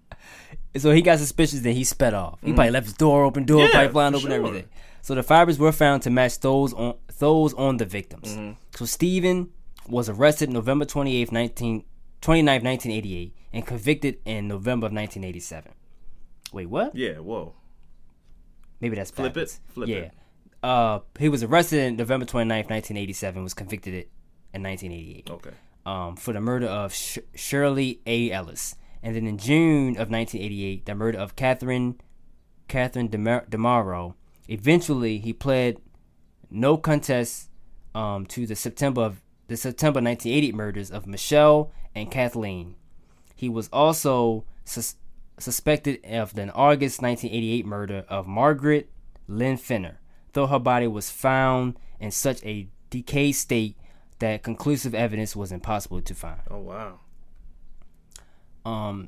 So he got suspicious, then he sped off. He probably left his door open, door. Yeah, pipeline open, sure. everything. So the fibers were found to match those on those on the victims. Mm-hmm. So Stephen was arrested November 28th, 19, 29th, 1988, and convicted in November of 1987. Wait, what? yeah. Whoa. Maybe that's Flip it, flip yeah. it. Uh, he was arrested in November 29th, 1987, was convicted in 1988 Okay. um, for the murder of Sh- Shirley A. Ellis. And then in June of 1988, the murder of Catherine Catherine Demar- DiMauro. Eventually, he pled no contest um, to the September of the September 1980 murders of Michelle and Kathleen. He was also sus- suspected of the August 1988 murder of Margaret Lynn Finner, though her body was found in such a decayed state that conclusive evidence was impossible to find. Oh wow. Um,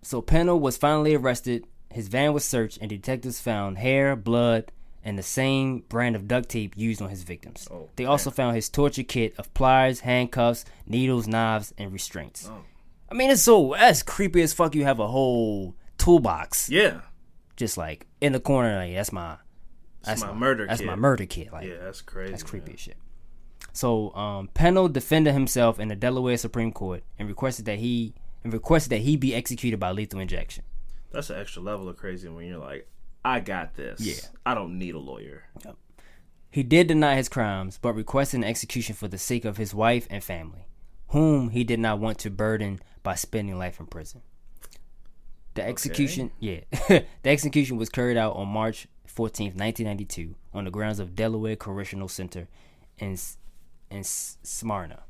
so Pennell was finally arrested. His van was searched, and detectives found hair, blood, and the same brand of duct tape used on his victims. Oh, they also found his torture kit of pliers, handcuffs, needles, knives, and restraints. Oh. I mean, it's so that's creepy as fuck. You have a whole toolbox Yeah. just like in the corner. Like that's my that's my murder That's kit. my murder kit. Like Yeah. That's crazy. that's creepy man. as shit. So um, Pennell defended himself in the Delaware Supreme Court and requested that he and requested that he be executed by lethal injection. That's an extra level of crazy when you're like, I got this. Yeah. I don't need a lawyer. He did deny his crimes, but requested an execution for the sake of his wife and family, whom he did not want to burden by spending life in prison. The execution, yeah, the execution was carried out on March 14th, 1992, on the grounds of Delaware Correctional Center in in Smyrna.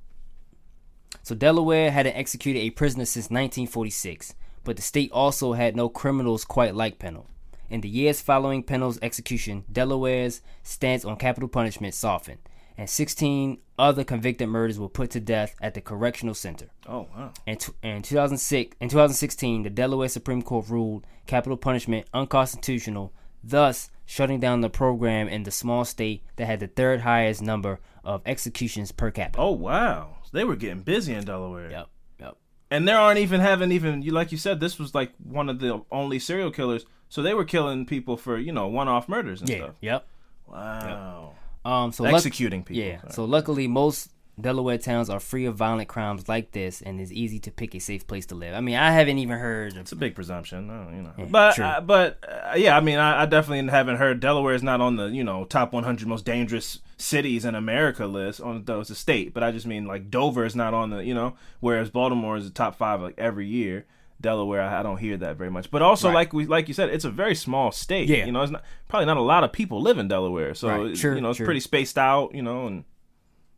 So Delaware hadn't executed a prisoner since 1946, but the state also had no criminals quite like Pennell. In the years following Pennell's execution, Delaware's stance on capital punishment softened, and 16 other convicted murders were put to death at the correctional center. Oh wow. In, t- in 2006, in 2016, the Delaware Supreme Court ruled capital punishment unconstitutional, thus shutting down the program in the small state that had the third highest number of executions per capita. Oh wow. So they were getting busy in Delaware. Yep, yep. And they aren't even having even you like you said this was like one of the only serial killers. So they were killing people for you know one-off murders and Yeah, stuff. yep. Wow. Um, so luck- Executing people. Yeah. Sorry. So luckily, most Delaware towns are free of violent crimes like this, and it's easy to pick a safe place to live. I mean, I haven't even heard of It's a big presumption, uh, you know. Yeah, but uh, but uh, yeah, I mean, I, I definitely haven't heard Delaware is not on the you know top 100 most dangerous cities in America list on though it's a state. But I just mean like Dover is not on the you know, whereas Baltimore is the top five like every year. Delaware, I, I don't hear that very much. But also, Right. like we like you said, it's a very small state. Yeah. you know, it's not probably not a lot of people live in Delaware, so Right. Sure, you know it's sure. pretty spaced out. You know, and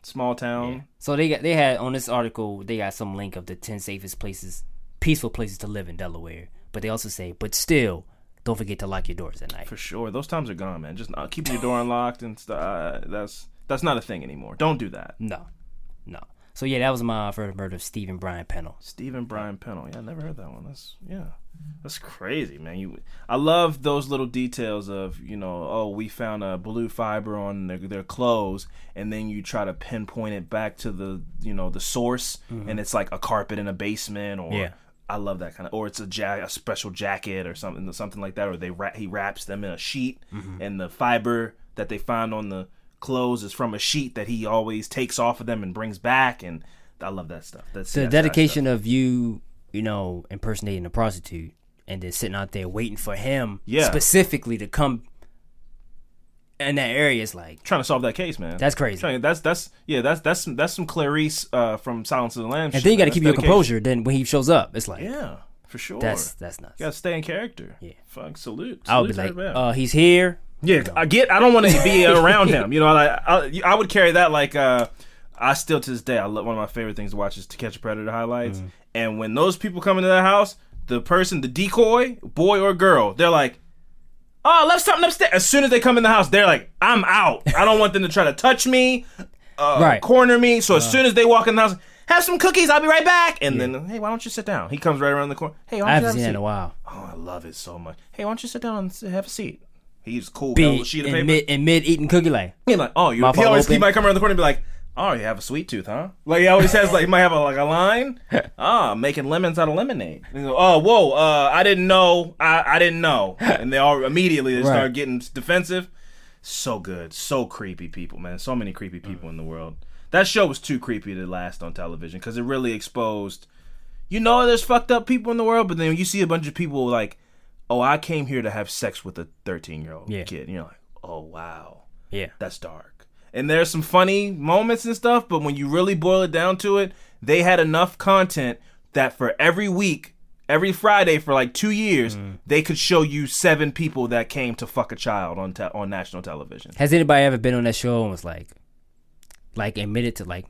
small town. So they got they had on this article they got some link of the ten safest places, peaceful places to live in Delaware. But they also say, but still, don't forget to lock your doors at night. For sure, those times are gone, man. Just uh, keeping your door unlocked and stuff. Uh, that's that's not a thing anymore. Don't do that. No, no. So yeah, that was my first murder of Stephen Brian Pennell. Stephen Brian Pennell. Yeah, I never heard that one. That's yeah, mm-hmm. that's crazy, man. You, I love those little details of you know, oh, we found a blue fiber on their, their clothes, and then you try to pinpoint it back to the you know the source, mm-hmm. and it's like a carpet in a basement, or Yeah. I love that kind of, or it's a ja- a special jacket or something, something like that, or they wrap, he wraps them in a sheet, mm-hmm. and the fiber that they find on the clothes is from a sheet that he always takes off of them and brings back, and I love that stuff. That's The dedication of you, you know, impersonating a prostitute and then sitting out there waiting for him Yeah. specifically to come in that area is like trying to solve that case, man. That's crazy. Trying- That's that's yeah. That's that's some, that's some Clarice uh, from Silence of the Lambs. and then you got to keep That's your dedication. composure. Then when he shows up, it's like Yeah, for sure. that's that's nuts. you gotta stay in character. Yeah. Fuck salute. I'll be like, uh, he's here. Yeah, I get. I don't want to be around him. You know, like I, I would carry that like. uh I still to this day, I love one of my favorite things to watch is To Catch a Predator highlights. Mm-hmm. And when those people come into that house, the person, the decoy, boy or girl, they're like, "Oh, I left something upstairs." As soon as they come in the house, they're like, "I'm out. I don't want them to try to touch me." uh, Right. corner me. So as soon as they walk in the house, have some cookies. I'll be right back. And then, hey, why don't you sit down? He comes right around the corner. Hey, why I don't you haven't have seen a seat? in a while. Oh, I love it so much. Hey, why don't you sit down and have a seat? He's cool. got a Be little sheet of paper. mid in mid eating cookie lane. He like, oh, you. He always he might come around the corner and be like, oh, you have a sweet tooth, huh? Like he always has like he might have a, like a line. Ah, making lemons out of lemonade. And he go, oh, whoa, uh, I didn't know. I I didn't know. And they all immediately they start Right. getting defensive. So good, so creepy people, man. So many creepy people in the world. That show was too creepy to last on television because it really exposed. You know, there's fucked up people in the world, but then you see a bunch of people like, oh, I came here to have sex with a 13 year old Yeah. kid, and you're like, oh wow Yeah. that's dark. And there's some funny moments and stuff, but when you really boil it down to it, they had enough content that for every week, every Friday for like two years, mm. they could show you seven people that came to fuck a child on te- on national television. Has anybody ever been on that show and was like, like admitted to like,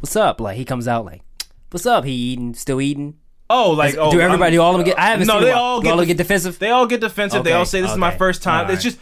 what's up? Like he comes out like, what's up? He eating, still eating. Oh, like oh, do everybody, I'm- all of them get? I haven't no, seen they all get all def- get defensive. They all get defensive. They all say this is my first time. All It's just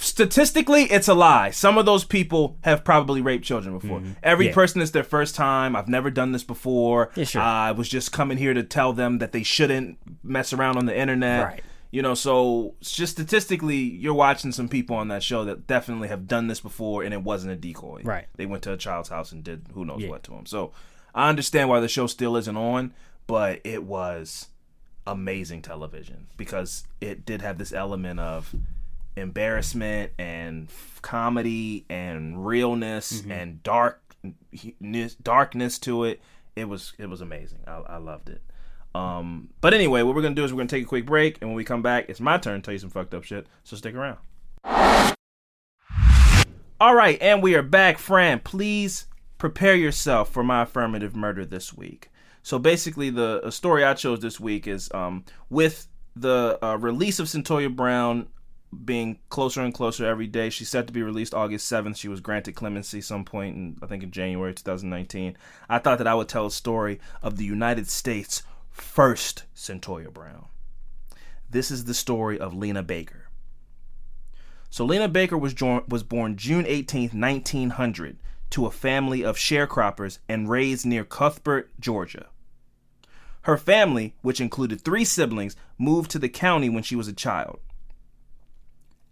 statistically, it's a lie. Some of those people have probably raped children before. Every Mm-hmm. Yeah. person it's their first time. I've never done this before. Yeah, sure. I was just coming here to tell them that they shouldn't mess around on the internet. Right. You know, so it's just statistically, you're watching some people on that show that definitely have done this before, and it wasn't a decoy. Right. They went to a child's house and did who knows Yeah. what to him. So I understand why the show still isn't on, but it was amazing television because it did have this element of embarrassment and f- comedy and realness and darkness darkness to it. It was it was amazing. I, I loved it. Um but anyway what we're gonna do is we're gonna take a quick break and when we come back it's my turn to tell you some fucked up shit so stick around. All right and we are back fran please prepare yourself for my affirmative murder this week so basically the story i chose this week is um with the uh, release of Cyntoia Brown being closer and closer every day. She's set to be released August 7th. She was granted clemency some point in, I think, in January 2019. I thought that I would tell a story of the United States' first Cyntoia Brown. This is the story of Lena Baker. So Lena Baker was, jo- was born June 18th, 1900, to a family of sharecroppers and raised near Cuthbert, Georgia. Her family, which included three siblings, moved to the county when she was a child.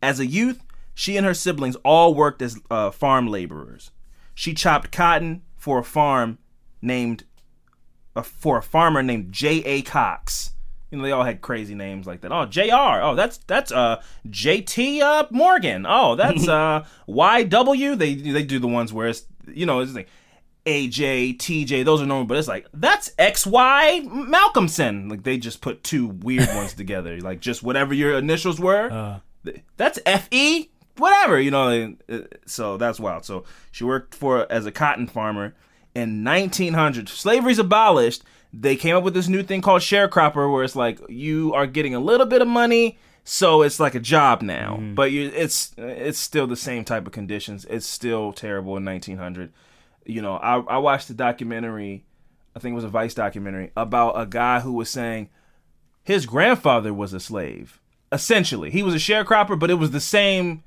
As a youth, she and her siblings all worked as uh, farm laborers. She chopped cotton for a farm named uh, for a farmer named J. A. Cox. You know, they all had crazy names like that. Oh, Jr. Oh, that's that's uh J.T. Uh, Morgan. Oh, that's uh Y.W. They they do the ones where it's you know it's like AJ, TJ. Those are normal, but it's like that's X.Y. Malcolmson. Like they just put two weird ones together. Like just whatever your initials were. that's F.E. Whatever you know. uh, So that's wild. So she worked for as a cotton farmer in 1900. Slavery's abolished. They came up with this new thing called sharecropper, where it's like you are getting a little bit of money, so it's like a job now. Mm-hmm. But you, it's it's still the same type of conditions. It's still terrible in 1900. You know, I, I watched the documentary. I think it was a Vice documentary about a guy who was saying his grandfather was a slave. Essentially, he was a sharecropper, but it was the same.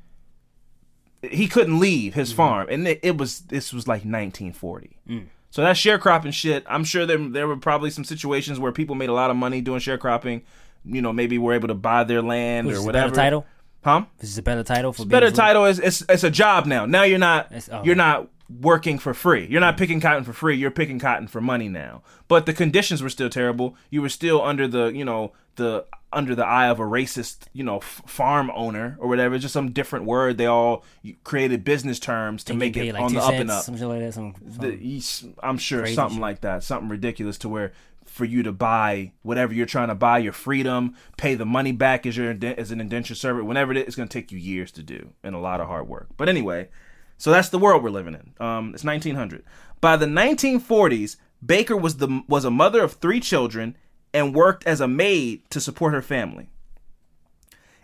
He couldn't leave his mm-hmm. farm, and it, it was this was like 1940. Mm. So that sharecropping shit, I'm sure there there were probably some situations where people made a lot of money doing sharecropping. You know, maybe were able to buy their land Which or is a whatever. better title. huh? This is a better title for being Better title is it's it's a job now. Now you're not oh. you're not working for free. You're not picking cotton for free. You're picking cotton for money now. But the conditions were still terrible. You were still under the you know the under the eye of a racist you know f- farm owner or whatever. It's Just some different word. They all created business terms to make it like on the up cents, and up some shit like that. Some, some the, I'm sure something shit. like that, something ridiculous to where for you to buy whatever you're trying to buy, your freedom, pay the money back as your as an indentured servant, whenever it is, it's going to take you years to do and a lot of hard work. But anyway, so that's the world we're living in. Um, it's 1900. By the 1940s, Baker was the was a mother of three children and worked as a maid to support her family.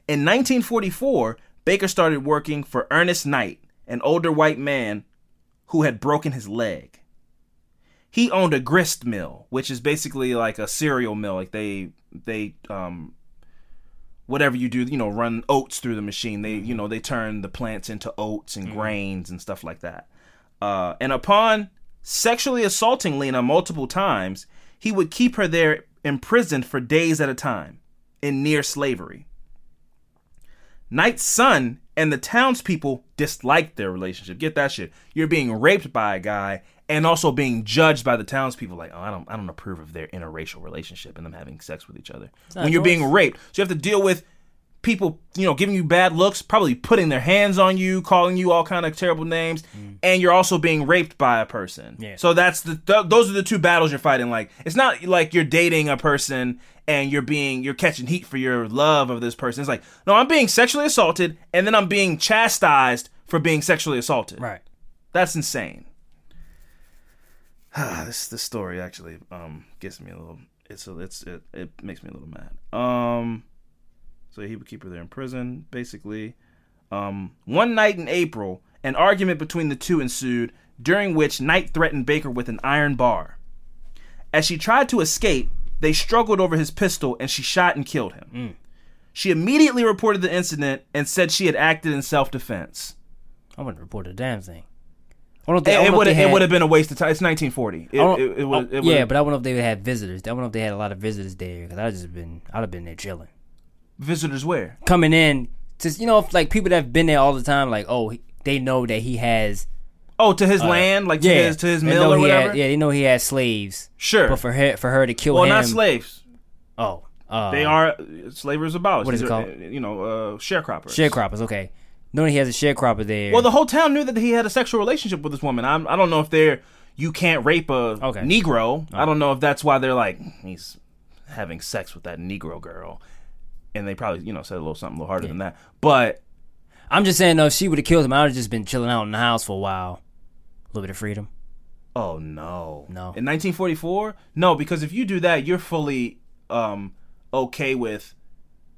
In 1944, Baker started working for Ernest Knight, an older white man who had broken his leg. He owned a grist mill, which is basically like a cereal mill. Like they they um whatever you do, you know, run oats through the machine. They you know they turn the plants into oats and grains and stuff like that. Uh, and upon sexually assaulting Lena multiple times, he would keep her there imprisoned for days at a time in near slavery. Knight's son and the townspeople disliked their relationship. Get that shit. You're being raped by a guy and also being judged by the townspeople. Like, oh, I don't, I don't approve of their interracial relationship and them having sex with each other. When you're being raped, so you have to deal with people, you know, giving you bad looks, probably putting their hands on you, calling you all kind of terrible names, and you're also being raped by a person. Yeah. So that's the th- those are the two battles you're fighting. Like, it's not like you're dating a person and you're being you're catching heat for your love of this person. It's like, no, I'm being sexually assaulted and then I'm being chastised for being sexually assaulted. right. That's insane. this this story actually um gets me a little. It's a, it's it, it makes me a little mad. Um, so he would keep her there in prison, basically. Um, one night in April, an argument between the two ensued, during which Knight threatened Baker with an iron bar. As she tried to escape, they struggled over his pistol and she shot and killed him. She immediately reported the incident and said she had acted in self defense. I wouldn't report a damn thing. I they, I It, would have it would have been a waste of time. It's 1940. It, it, it would, oh, it yeah, but I wonder if they had visitors. I wonder if they had a lot of visitors there because I'd just been, I'd have been there chilling, visitors where? coming in. to you know, if, like people that have been there all the time, like oh, they know that he has Oh, to his land, like to Uh, yeah, his to his mill or whatever. Had, yeah, they know he has slaves. Sure. But for her, for her to kill well, him, well not slaves. Oh, uh, They are slavery is abolished. What is it are, called? You know, uh, sharecroppers. sharecroppers. Okay, knowing he has a sharecropper there. Well, the whole town knew that he had a sexual relationship with this woman. I'm, I don't know if they're you can't rape a Okay. Negro. I don't know if that's why they're like he's having sex with that Negro girl, and they probably you know said a little something a little harder than that. But I'm just saying, though, if she would have killed him, I would have just been chilling out in the house for a while. A little bit of freedom. Oh no. No. In 1944? No, because if you do that, you're fully um okay with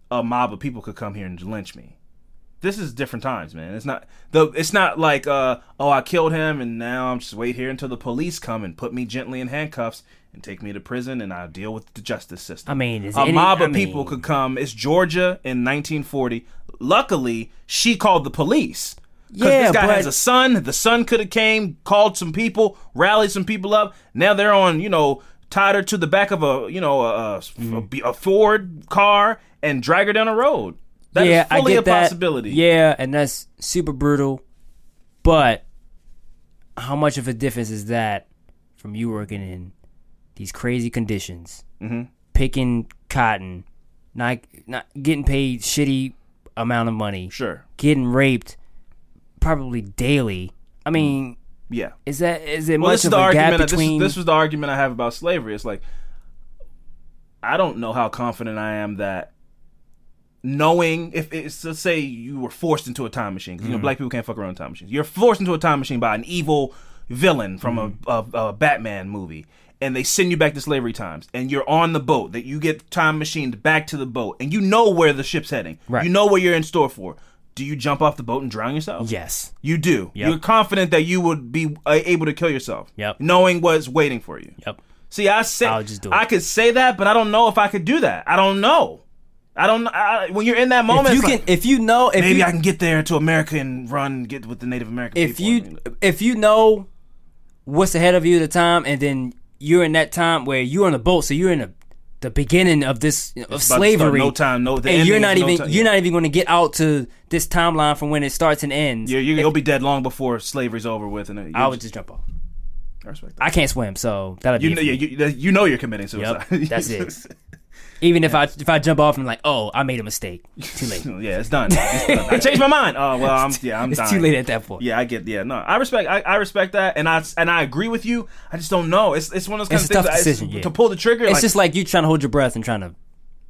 a mob of people could come here and lynch me. This is different times, man. It's not the. It's not like, uh, oh, I killed him, and now I'm just wait here until the police come and put me gently in handcuffs and take me to prison, and I'll deal with the justice system. I mean, is a any- mob of I people mean- could come. It's Georgia in 1940. Luckily, she called the police. 'Cause Yeah, this guy but- has a son. The son could have came, called some people, rallied some people up. Now they're on, you know, tied her to the back of a, you know, a, a, Mm-hmm. a Ford car and drag her down the road. That is yeah, fully I get a that. possibility. Yeah, and that's super brutal. But how much of a difference is that from you working in these crazy conditions, Mm-hmm. picking cotton, not not getting paid shitty amount of money, Sure. getting raped probably daily. I mean, Yeah. is that is it Well, much of a gap argument. This, between? this was the argument I have about slavery. It's like I don't know how confident I am that knowing if it's let's say you were forced into a time machine Mm-hmm. you know black people can't fuck around time machines. You're forced into a time machine by an evil villain from Mm-hmm. a, a, a Batman movie. And they send you back to slavery times, and you're on the boat. That you get time machined back to the boat, and you know where the ship's heading. Right. You know what you're in store for. Do you jump off the boat and drown yourself? yes, You do. Yep. You're confident that you would be uh, able to kill yourself. Yep. Knowing what's waiting for you. yep. See, I say I'll just do it. I could say that, but I don't know if I could do that. I don't know. I don't. I, when you're in that moment, If you can, like, if you know, if maybe you, I can get there to America and run, get with the Native American. if people. you if you know what's ahead of you at the time, and then you're in that time where you're on the boat, so you're in the the beginning of this of about to start slavery. no time, no- and you're not is no even time, you're yeah. not even going to get out to this timeline from when it starts and ends. you're, you'll be dead long before slavery's over with, and I would just jump off. I respect that. I can't swim, so that'll You be know, yeah, you, you know you're committing suicide. Yep, that's it. Even if I if I jump off and like, oh, I made a mistake. Too late. yeah, it's done. It's done. I changed my mind. Oh well, I'm yeah, I'm it's dying. too late at that point. Yeah, I get. Yeah, no, I respect. I, I respect that, and I and I agree with you. I just don't know. It's it's one of those kind It's of things. tough that- it's- decision, yeah. To pull the trigger, It's like, just like you trying to hold your breath and trying to.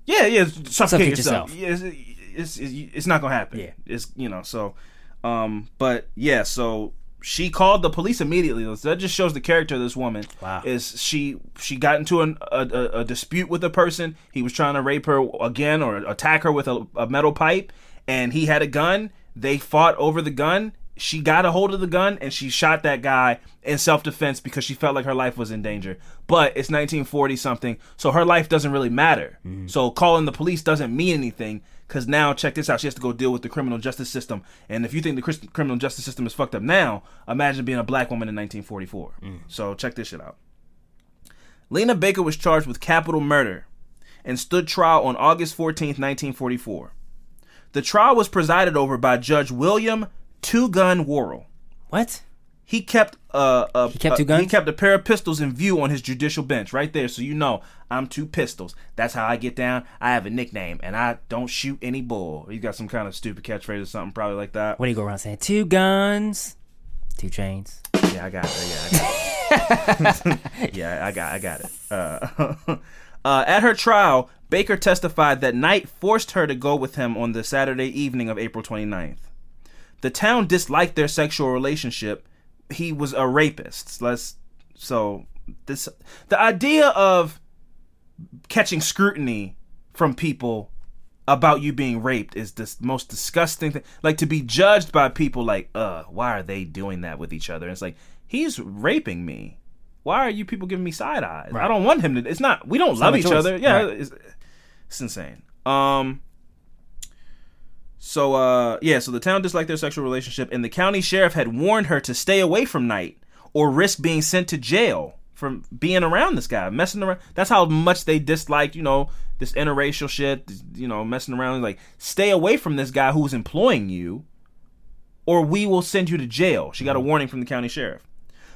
yeah, yeah, suffocate, Suffocate yourself. yourself. Yeah, it's, it's, it's, it's not gonna happen. Yeah. it's you know. So, um, but yeah, so she called the police immediately. So that just shows the character of this woman. Wow. Is she she got into an, a, a, a dispute with a person? He was trying to rape her again or attack her with a, a metal pipe, and he had a gun. They fought over the gun. She got a hold of the gun and she shot that guy in self defense because she felt like her life was in danger. But it's 1940 something, so her life doesn't really matter. Mm. So calling the police doesn't mean anything because now check this out. She has to go deal with the criminal justice system. And if you think the criminal justice system is fucked up now, imagine being a black woman in 1944. Mm. So check this shit out. Lena Baker was charged with capital murder and stood trial on August 14th, 1944. The trial was presided over by Judge William Two Gun Worrill. What? He kept uh, a, He kept a- two guns? He kept a pair of pistols in view on his judicial bench, right there. So you know I'm two pistols. That's how I get down. I have a nickname, and I don't shoot any bull. He got some kind of stupid catchphrase or something, probably like that. What do you go around saying? Two guns, two chains. Yeah, I got it. Yeah, I got it. yeah, I got, I got it. Uh, uh, at her trial, Baker testified that Knight forced her to go with him on the Saturday evening of April 29th. The town disliked their sexual relationship. He was a rapist. Let's so this the idea of catching scrutiny from people about you being raped is the most disgusting thing. Like to be judged by people like, uh, why are they doing that with each other? And it's like, he's raping me. Why are you people giving me side eyes? I don't want him to. It's not. We don't love each choice. other. Yeah, Right. it's, it's insane. Um. So uh yeah, so the town disliked their sexual relationship, and the county sheriff had warned her to stay away from Knight or risk being sent to jail from being around this guy, messing around. That's how much they disliked, you know, this interracial shit, you know, messing around. Like, stay away from this guy who's employing you, or we will send you to jail. She got a warning from the county sheriff.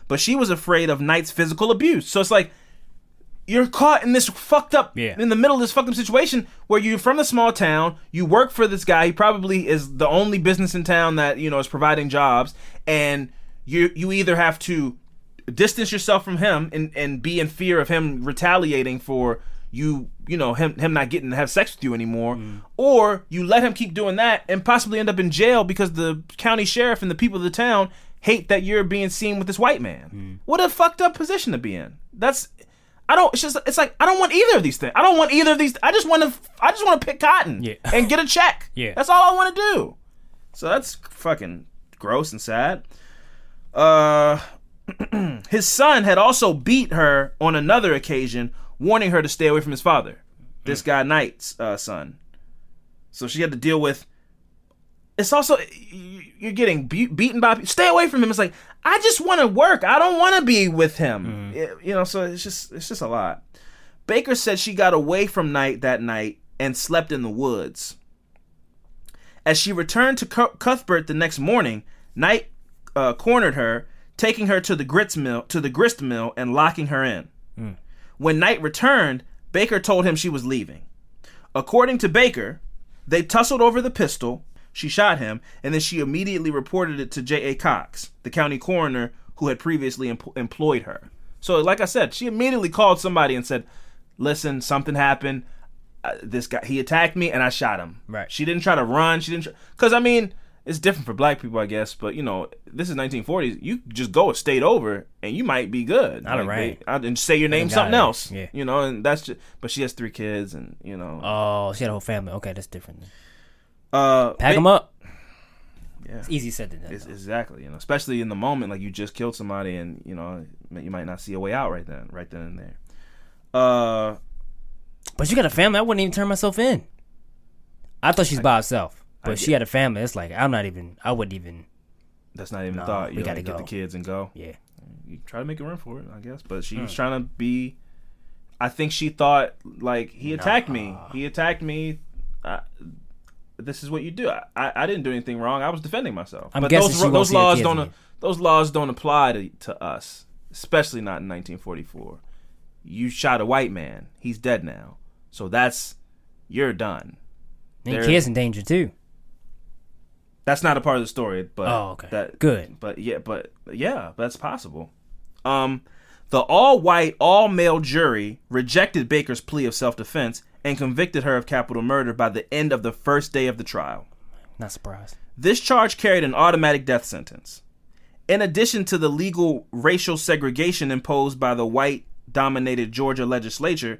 But she was afraid of Knight's physical abuse. So it's like, you're caught in this fucked up Yeah. in the middle of this fucked up situation where you're from a small town you work for this guy he probably is the only business in town that you know is providing jobs and you you either have to distance yourself from him and and be in fear of him retaliating for you you know him him not getting to have sex with you anymore mm. or you let him keep doing that and possibly end up in jail because the county sheriff and the people of the town hate that you're being seen with this white man. Mm. What a fucked up position to be in. That's I don't. It's just. It's like I don't want either of these things. I don't want either of these. I just want to. I just want to pick cotton Yeah. and get a check. Yeah. that's all I want to do. So that's fucking gross and sad. Uh, his son had also beat her on another occasion, warning her to stay away from his father. This guy Knight's uh, son. So she had to deal with. It's also you're getting be- beaten by. Stay away from him. It's like I just want to work. I don't want to be with him. It- you know. So it's just it's just a lot. Baker said she got away from Knight that night and slept in the woods. As she returned to Cu- Cuthbert the next morning, Knight uh, cornered her, taking her to the grits mill to the grist mill and locking her in. When Knight returned, Baker told him she was leaving. According to Baker, they tussled over the pistol. She shot him, and then she immediately reported it to J.A. Cox, the county coroner who had previously em- employed her. So, like I said, she immediately called somebody and said, "Listen, something happened. Uh, this guy he attacked me, and I shot him." Right. She didn't try to run. She didn't. Because I mean, it's different for black people, I guess. But you know, this is 1940s. You just go a state over, and you might be good. Not Like, right. they- uh, and say your name something it. else. Yeah. You know, and that's just. But she has three kids, and you know. Oh, she had a whole family. Okay, that's different. Uh, Pack them up. Yeah. It's easy said than done. Exactly. You know, especially in the moment, like you just killed somebody, and you know, you might not see a way out right then, right then and there. Uh, But you got a family. I wouldn't even turn myself in. I thought she's by herself, but I she had a family. It's like I'm not even. I wouldn't even. that's not even No, a thought. we You gotta gotta get go. the kids and go. Yeah. You try to make a run for it, I guess. But she Hmm. was trying to be. I think she thought like he attacked me. He attacked me. I, this is what you do. I, I, I didn't do anything wrong. I was defending myself. I'm but guessing those those laws don't those laws don't apply to to us, especially not in 1944. You shot a white man. He's dead now. So that's you're done. And kids in danger too. That's not a part of the story, but Oh, okay. That, Good. But yeah, but yeah, that's possible. Um, the all-white, all-male jury rejected Baker's plea of self-defense and convicted her of capital murder by the end of the first day of the trial. Not surprised. This charge carried an automatic death sentence. In addition to the legal racial segregation imposed by the white dominated Georgia legislature,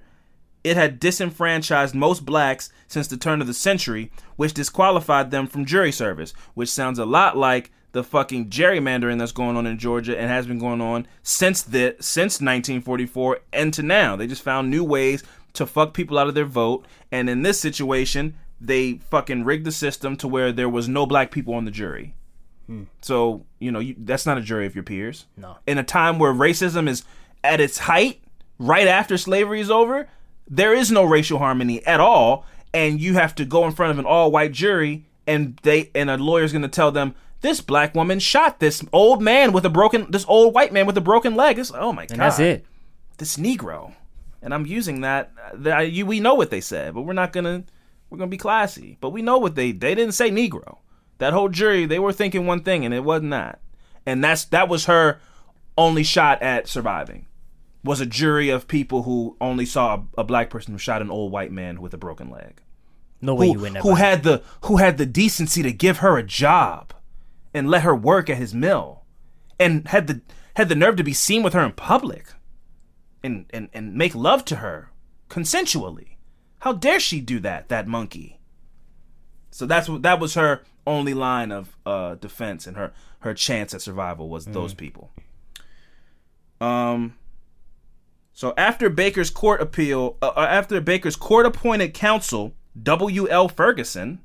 it had disenfranchised most blacks since the turn of the century, which disqualified them from jury service, which sounds a lot like the fucking gerrymandering that's going on in Georgia and has been going on since the since 1944 and to now. They just found new ways to fuck people out of their vote, and in this situation, they fucking rigged the system to where there was no black people on the jury. Hmm. So you know you, that's not a jury of your peers. No. In a time where racism is at its height, right after slavery is over, there is no racial harmony at all, and you have to go in front of an all-white jury, and they and a lawyer's going to tell them this black woman shot this old man with a broken, this old white man with a broken leg. It's oh my god, And that's it. This Negro, and I'm using that. that you, we know what they said, but we're not gonna we're gonna be classy. But we know what they they didn't say Negro. That whole jury, they were thinking one thing, and it wasn't that. And that's that was her only shot at surviving. Was a jury of people who only saw a, a black person who shot an old white man with a broken leg. No way Who, you win that. who had the who had the decency to give her a job and let her work at his mill, and had the had the nerve to be seen with her in public, and and and make love to her consensually. How dare she do that? That monkey. So that's what that was her only line of uh, defense, and her her chance at survival was those people. Um. So after Baker's court appeal, uh, uh, after Baker's court-appointed counsel W. L. Ferguson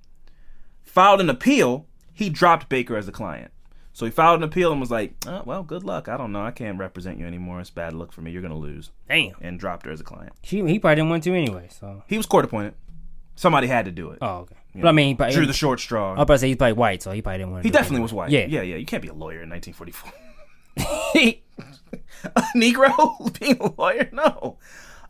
filed an appeal, he dropped Baker as a client. So he filed an appeal and was like, oh, "Well, good luck. I don't know. I can't represent you anymore. It's bad luck for me. You're gonna lose." Damn. And dropped her as a client. She, he probably didn't want to anyway. So. He was court-appointed. Somebody had to do it. Oh, okay. But I mean, he probably, Drew the short straw. I was about to say he's probably white, so he probably didn't want to. He definitely was white. Yeah. yeah, yeah. You can't be a lawyer in 1944. a Negro being a lawyer? No.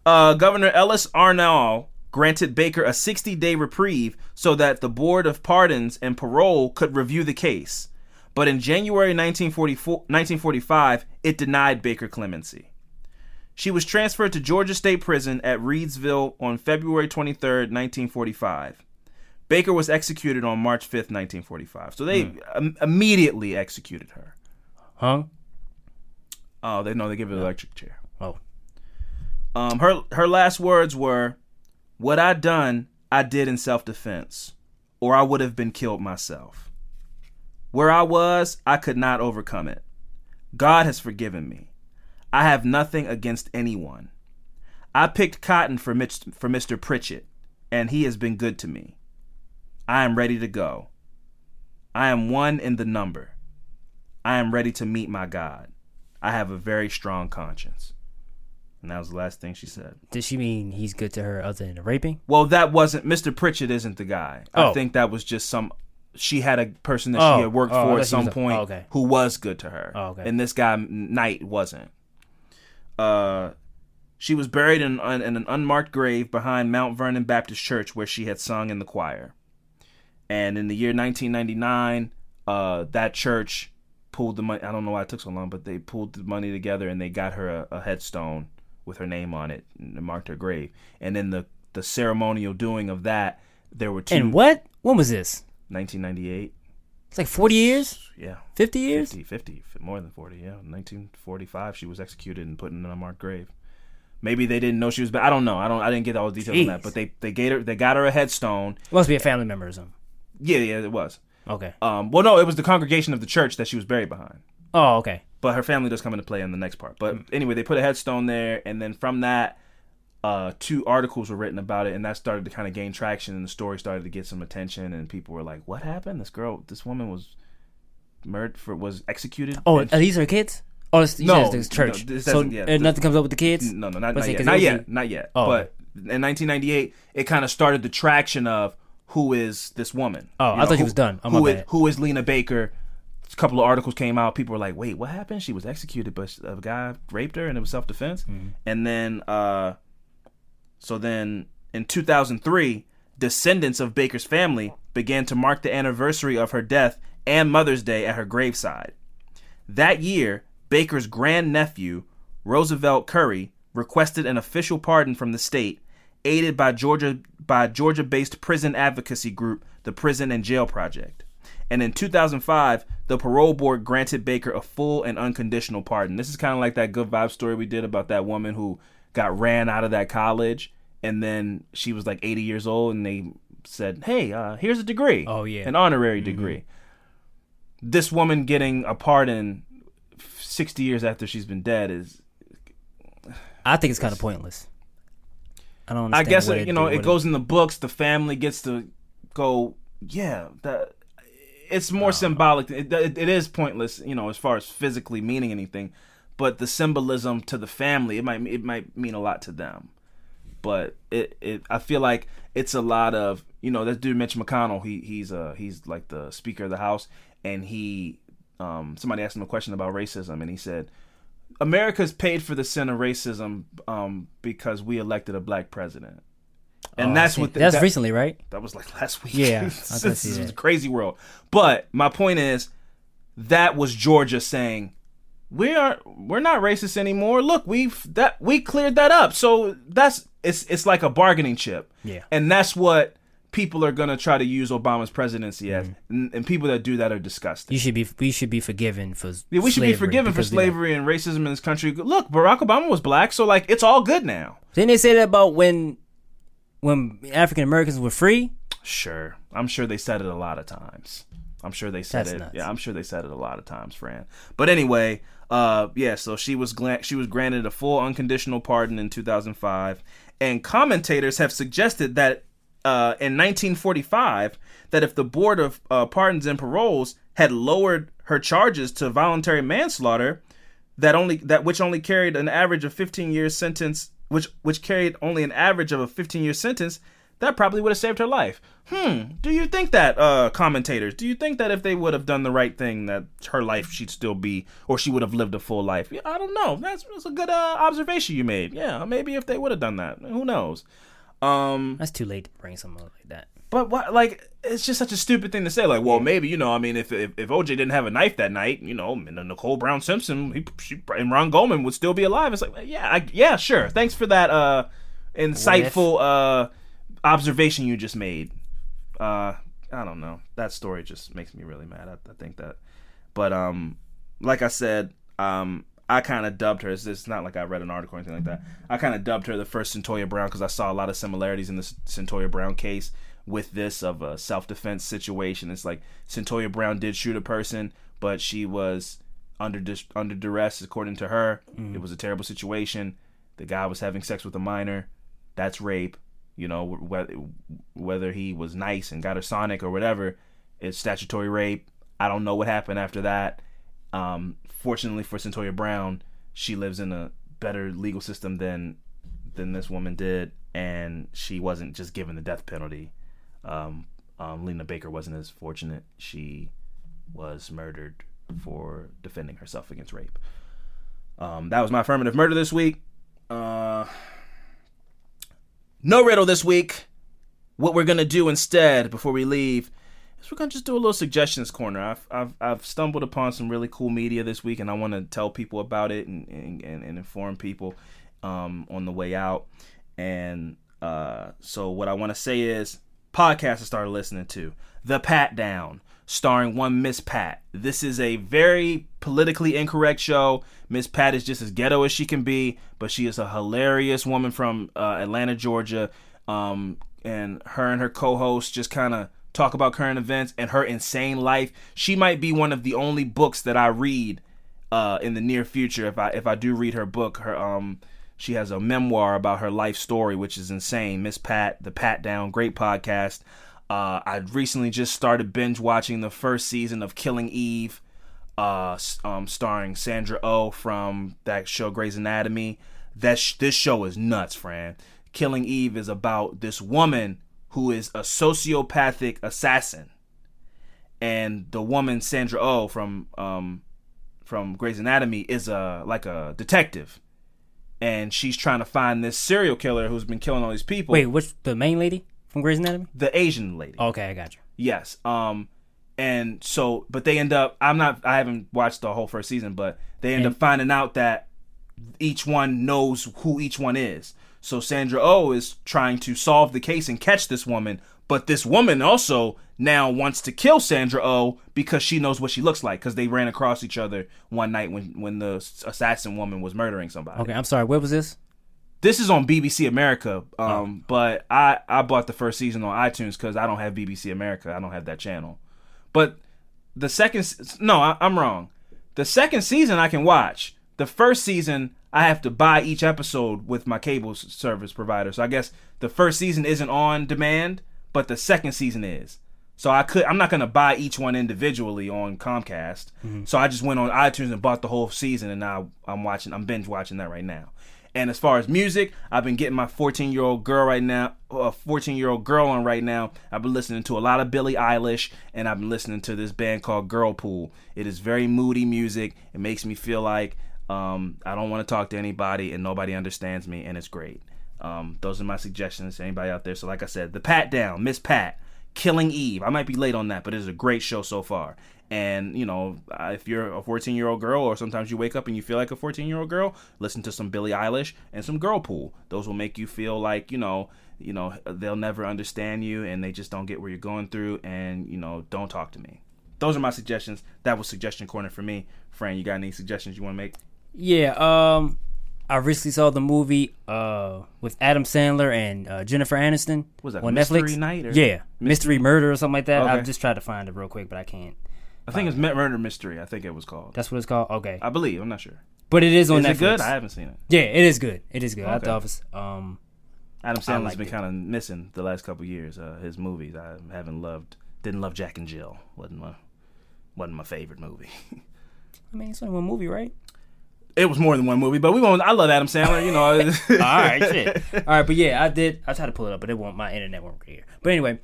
Uh, Governor Ellis Arnall granted Baker a 60 day reprieve so that the Board of Pardons and Parole could review the case. But in January 1944, 1945, it denied Baker clemency. She was transferred to Georgia State Prison at Reidsville on February 23, 1945. Baker was executed on March 5, 1945. So they im- immediately executed her. Huh? Oh, they know they give her an electric chair. Oh. Um, her her last words were, "What I done, I did in self defense, or I would have been killed myself. Where I was, I could not overcome it. God has forgiven me. I have nothing against anyone. I picked cotton for Mitch, for Mr. Pritchett, and he has been good to me. I am ready to go. I am one in the number. I am ready to meet my God. I have a very strong conscience." And that was the last thing she said. Did she mean he's good to her other than raping? Well, that wasn't Mr. Pritchett. Isn't the guy? I Oh. think that was just some. She had a person that Oh, she had worked oh, for at some a- point oh, okay. who was good to her. Oh, okay. And this guy Knight wasn't. Uh, she was buried in, in an unmarked grave behind Mount Vernon Baptist Church, where she had sung in the choir. And in the year 1999, uh, that church pulled the money. I don't know why it took so long, but they pulled the money together and they got her a, a headstone with her name on it and marked her grave. And in the the ceremonial doing of that, there were two. And what? When was this? 1998. It's like 40 years? Yeah. 50 years? 50, 50, more than 40, yeah. 1945, she was executed and put in an unmarked grave. Maybe they didn't know she was. I don't know. I don't. I didn't get all the details on that. But they they gave her they got her a headstone. Must be a family member or something. Yeah, yeah, it was. Okay. Um, well, no, it was the congregation of the church that she was buried behind. Oh, okay. But her family does come into play in the next part. But Mm. anyway, they put a headstone there, and then from that, uh, two articles were written about it, and that started to kind of gain traction, and the story started to get some attention, and people were like, "What happened? This girl, this woman was murdered for was executed." Oh, And are these her kids? Oh, you No, it's church. no, this so yeah, this- nothing comes up with the kids? No, no, not, not yet. Not yet. Not yet. Oh, but in 1998, it kind of started the traction of who is this woman. Oh, You I thought who- was done. Oh, my who is- who is Lena Baker? A couple of articles came out. People were like, "Wait, what happened? She was executed, but a guy raped her, and it was self defense." Mm-hmm. And then, uh, so then in 2003, descendants of Baker's family began to mark the anniversary of her death and Mother's Day at her graveside. That year, Baker's grandnephew, Roosevelt Curry, requested an official pardon from the state, aided by Georgia by Georgia-based prison advocacy group, the Prison and Jail Project. And in 2005, the parole board granted Baker a full and unconditional pardon. This is kind of like that good vibe story we did about that woman who got ran out of that college and then she was like 80 years old and they said, "Hey, uh, here's a degree." Oh, yeah. An honorary degree. This woman getting a pardon 60 years after she's been dead is I think it's kind of pointless. I don't understand. I guess what it, you know it goes in the books. The family gets to go. Yeah, that it's more symbolic. It, it, it is pointless, you know, as far as physically meaning anything. But the symbolism to the family, it might it might mean a lot to them. But it, it I feel like it's a lot of you know that dude Mitch McConnell. He he's uh he's like the Speaker of the House, and he um somebody asked him a question about racism, and he said. America's paid for the sin of racism um, because we elected a black president, and Oh, that's what the, that's that- recently, right? that was like last week. Yeah, this is a crazy world. But my point is, that was Georgia saying, "We are we're not racist anymore. Look, we've that we cleared that up. So that's it's it's like a bargaining chip. Yeah. and that's what people are gonna try to use Obama's presidency as, Mm-hmm. and, and people that do that are disgusting. You should be we should be forgiven for Yeah, we should be forgiven for because we know. slavery and racism in this country. Look, Barack Obama was black, so like it's all good now. Didn't they say that about when when African Americans were free? Sure. I'm sure they said it a lot of times. I'm sure they said That's it. nuts. Yeah, I'm sure they said it a lot of times, Fran. But anyway, uh yeah, so she was gla- she was granted a full unconditional pardon in 2005, and commentators have suggested that uh in 1945 that if the board of uh, pardons and paroles had lowered her charges to voluntary manslaughter, that only that which only carried an average of 15 years sentence which which carried only an average of a 15 year sentence that probably would have saved her life hmm do you think that uh commentators do you think that if they would have done the right thing that her life she'd still be or she would have lived a full life yeah, i don't know that's, that's a good uh, observation you made yeah maybe if they would have done that who knows um That's too late to bring something up like that. but what, like, it's just such a stupid thing to say. Like, well, maybe you know, I mean, if if, if OJ didn't have a knife that night, you know, and Nicole Brown Simpson, he, she, and Ron Goldman would still be alive. It's like, yeah, I, yeah, sure. Thanks for that uh, insightful uh, observation you just made. Uh, I don't know. That story just makes me really mad. I, I think that, but um, like I said, um, I kind of dubbed her. It's, it's not like I read an article or anything like that. I kind of dubbed her the first Cyntoia Brown because I saw a lot of similarities in the Cyntoia Brown case with this of a self defense situation. It's like Cyntoia Brown did shoot a person, but she was under dis- under duress, according to her. It was a terrible situation. The guy was having sex with a minor. That's rape. You know, whether whether he was nice and got her Sonic or whatever, it's statutory rape. I don't know what happened after that. Um, fortunately for Cyntoia Brown, she lives in a better legal system than than this woman did, and she wasn't just given the death penalty. Um, um, Lena Baker wasn't as fortunate. She was murdered for defending herself against rape. Um, that was my affirmative murder this week. Uh, no riddle this week. What we're gonna do instead before we leave is we're gonna just do a little suggestions corner. I've I've, I've stumbled upon some really cool media this week, and I want to tell people about it and and, and, inform people um, on the way out. And uh, so what I want to say is podcast I started listening to The Pat Down, starring one Miss Pat. This is a very politically incorrect show. Miss Pat is just as ghetto as she can be, but she is a hilarious woman from uh, Atlanta, Georgia. Um, and her and her co-host just kind of talk about current events and her insane life. She might be one of the only books that I read uh, in the near future. If I if I do read her book, her um she has a memoir about her life story, which is insane. Miss Pat, the Pat Down, great podcast. Uh, I recently just started binge watching the first season of Killing Eve, uh, um, starring Sandra Oh from that show Grey's Anatomy. That sh- this show is nuts, friend. Killing Eve is about this woman who is a sociopathic assassin, and the woman Sandra Oh from um, from Grey's Anatomy is a like a detective, and she's trying to find this serial killer who's been killing all these people. Wait, what's the main lady from Grey's Anatomy? the Asian lady. Okay, I got you. Yes. Um and so but they end up I'm not I haven't watched the whole first season, but they end And- up finding out that each one knows who each one is. So Sandra Oh is trying to solve the case and catch this woman, but this woman also now wants to kill Sandra Oh because she knows what she looks like because they ran across each other one night when when the assassin woman was murdering somebody. Okay, I'm sorry. Where was this? This is on BBC America, um, but I I bought the first season on iTunes because I don't have BBC America. I don't have that channel. But the second, no, I, I'm wrong. The second season I can watch. The first season I have to buy each episode with my cable service provider. So I guess the first season isn't on demand, but the second season is. So I could I'm not gonna buy each one individually on Comcast. So I just went on iTunes and bought the whole season, and now I'm watching. I'm binge watching that right now. And as far as music, I've been getting my 14 year old girl right now, a 14 year old girl on right now. I've been listening to a lot of Billie Eilish, and I've been listening to this band called Girlpool. It is very moody music. It makes me feel like um, I don't want to talk to anybody, and nobody understands me, and it's great. Um, those are my suggestions anybody out there. So, like I said, the Pat Down, Miss Pat, Killing Eve. I might be late on that, but it is a great show so far. And you know, uh, if you're a 14 year old girl, or sometimes you wake up and you feel like a 14 year old girl, listen to some Billie Eilish and some Girlpool. Those will make you feel like you know, you know, they'll never understand you, and they just don't get where you're going through. And you know, don't talk to me. Those are my suggestions. That was suggestion corner for me. Fran, you got any suggestions you want to make? Yeah, um, I recently saw the movie uh with Adam Sandler and uh, Jennifer Aniston. Was that on Mystery Netflix? Night or- Yeah, Mystery Murder or something like that. Okay. I've just tried to find it real quick, but I can't. I think it's Murder Mystery. I think it was called. That's what it's called. Okay, I believe. I'm not sure. but it is on Is Netflix. it good? I haven't seen it. Yeah, it is good. It is good. I Okay. thought it was um. Adam Sandler's been kind of missing the last couple years. Uh, his movies, I haven't loved. Didn't love Jack and Jill. wasn't my wasn't my favorite movie. I mean, it's only one movie, right? It was more than one movie, but we won't. I love Adam Sandler. You know. All right, shit. All right, but yeah, I did. I tried to pull it up, but it won't. My internet won't work here. But anyway,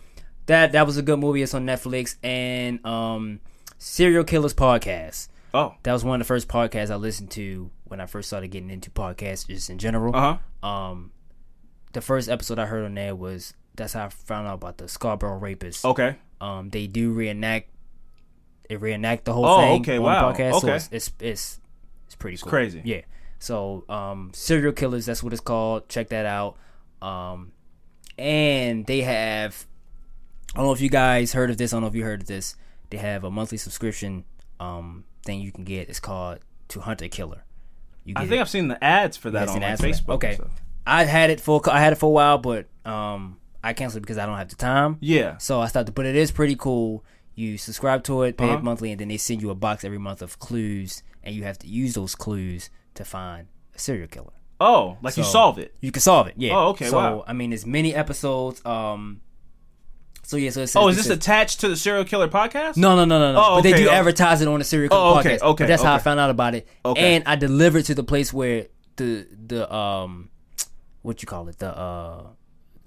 that that was a good movie. It's on Netflix and um, Serial Killers podcast. Oh. That was one of the first podcasts I listened to when I first started getting into podcasts, just in general. Uh huh. Um, the first episode I heard on there was that's how I found out about the Scarborough rapists. Okay. Um, they do reenact. They reenact the whole Oh, thing. okay, on wow, The podcast, So okay. it's, it's it's it's pretty cool. crazy. Yeah. So um, serial killers. That's what it's called. Check that out. Um, and they have. I don't know if you guys heard of this. I don't know if you heard of this. They have a monthly subscription um thing you can get. It's called To Hunt a Killer. You I think it. I've seen the ads for that Yeah, on like, that. Facebook. Okay, so. I had it for I had it for a while, but um, I canceled because I don't have the time. Yeah. So I stopped. But it is pretty cool. You subscribe to it, pay Uh-huh. it monthly, and then they send you a box every month of clues, and you have to use those clues to find a serial killer. Oh, like you solve it. You can solve it. Yeah. Oh, okay, So wow. I mean, there's many episodes. Um. So yeah. So it says, Oh, is this says- attached to the serial killer podcast? No, no, no, no, no. Oh, but they do oh. advertise it on the serial killer Oh, okay, podcast. okay, But that's how I found out about it. Okay. And I delivered to the place where the the um, what you call it the uh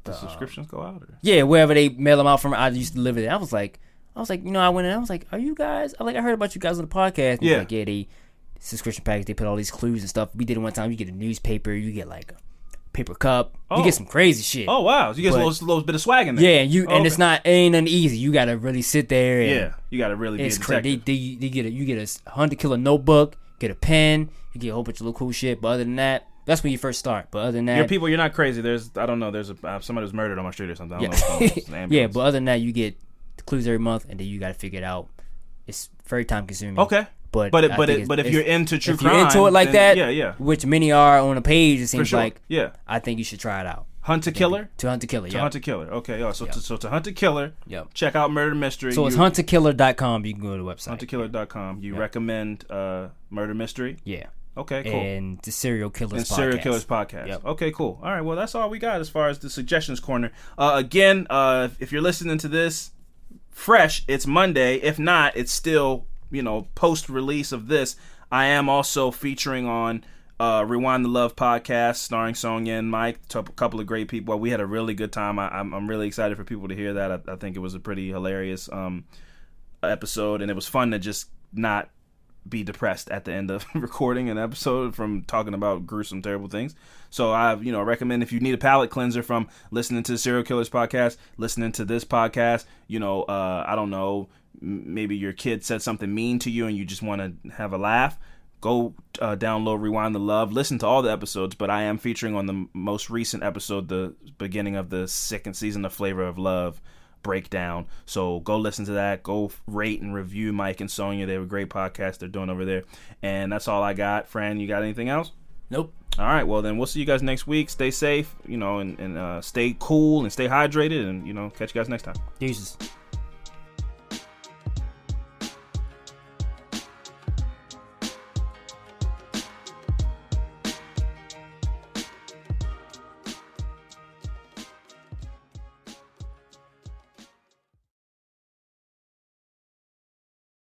The subscriptions go out. Or? yeah wherever they mail them out from. I used to deliver it. I was like, I was like, you know, I went and I was like, are you guys? I like I heard about you guys on the podcast. And Yeah. Like yeah, they subscription package. They put all these clues and stuff. We did it one time. You get a newspaper. You get like a paper cup. You Oh. get some crazy shit. Oh wow, so you get a little, little bit of swag in there. Yeah, and you Oh, and it's not it ain't nothing easy. You gotta really sit there. And Yeah, you got to really it's crazy. They, they, they get a, you get a Hunt a Killer notebook, get a pen, you get a whole bunch of little cool shit. But other than that, that's when you first start. But other than that, You're people. You're not crazy. There's I don't know. There's a uh, somebody was murdered on my street or something. I don't yeah, know. What's going on. It's an yeah. But other than that, you get clues every month, and then you got to figure it out. It's very time consuming. Okay. But But it- but it- but if you're into true if you're into it like then that, yeah, yeah. which many are on a page, it seems sure. like yeah, I think you should try it out. hunt a killer. To hunt a killer, To yeah. hunt a killer. Okay. Oh, so to, so to hunt a killer. Yep. Check out Murder Mystery. So it's You- huntakiller.com. You can go to the website. huntakiller.com. You recommend uh, Murder Mystery. yeah. Okay. Cool. And the serial killers. and Serial. Killers podcast. Yep. Okay, cool. All right, well, that's all we got as far as the suggestions corner. Uh, again, uh, if you're listening to this fresh, it's Monday. If not, it's still you know post release of this. I am also featuring on uh, Rewind the Love podcast, starring Sonya and Mike, a couple of great people. We had a really good time. I, I'm, I'm really excited for people to hear that. I, I think it was a pretty hilarious um, episode, and it was fun to just not be depressed at the end of recording an episode from talking about gruesome, terrible things. So I, you know, recommend if you need a palate cleanser from listening to the Serial Killers podcast, listening to this podcast. You know, uh, I don't know, maybe your kid said something mean to you and you just want to have a laugh. Go uh, download Rewind the Love. Listen to all the episodes, but I am featuring on the most recent episode, the beginning of the second season of Flavor of Love breakdown. So go listen to that. Go rate and review Mike and Sonya. They have a great podcast they're doing over there. And that's all I got. Fran, you got anything else? Nope. All right. Well, then we'll see you guys next week. Stay safe, you know, and, and uh, stay cool and stay hydrated. And, you know, catch you guys next time. Deuces.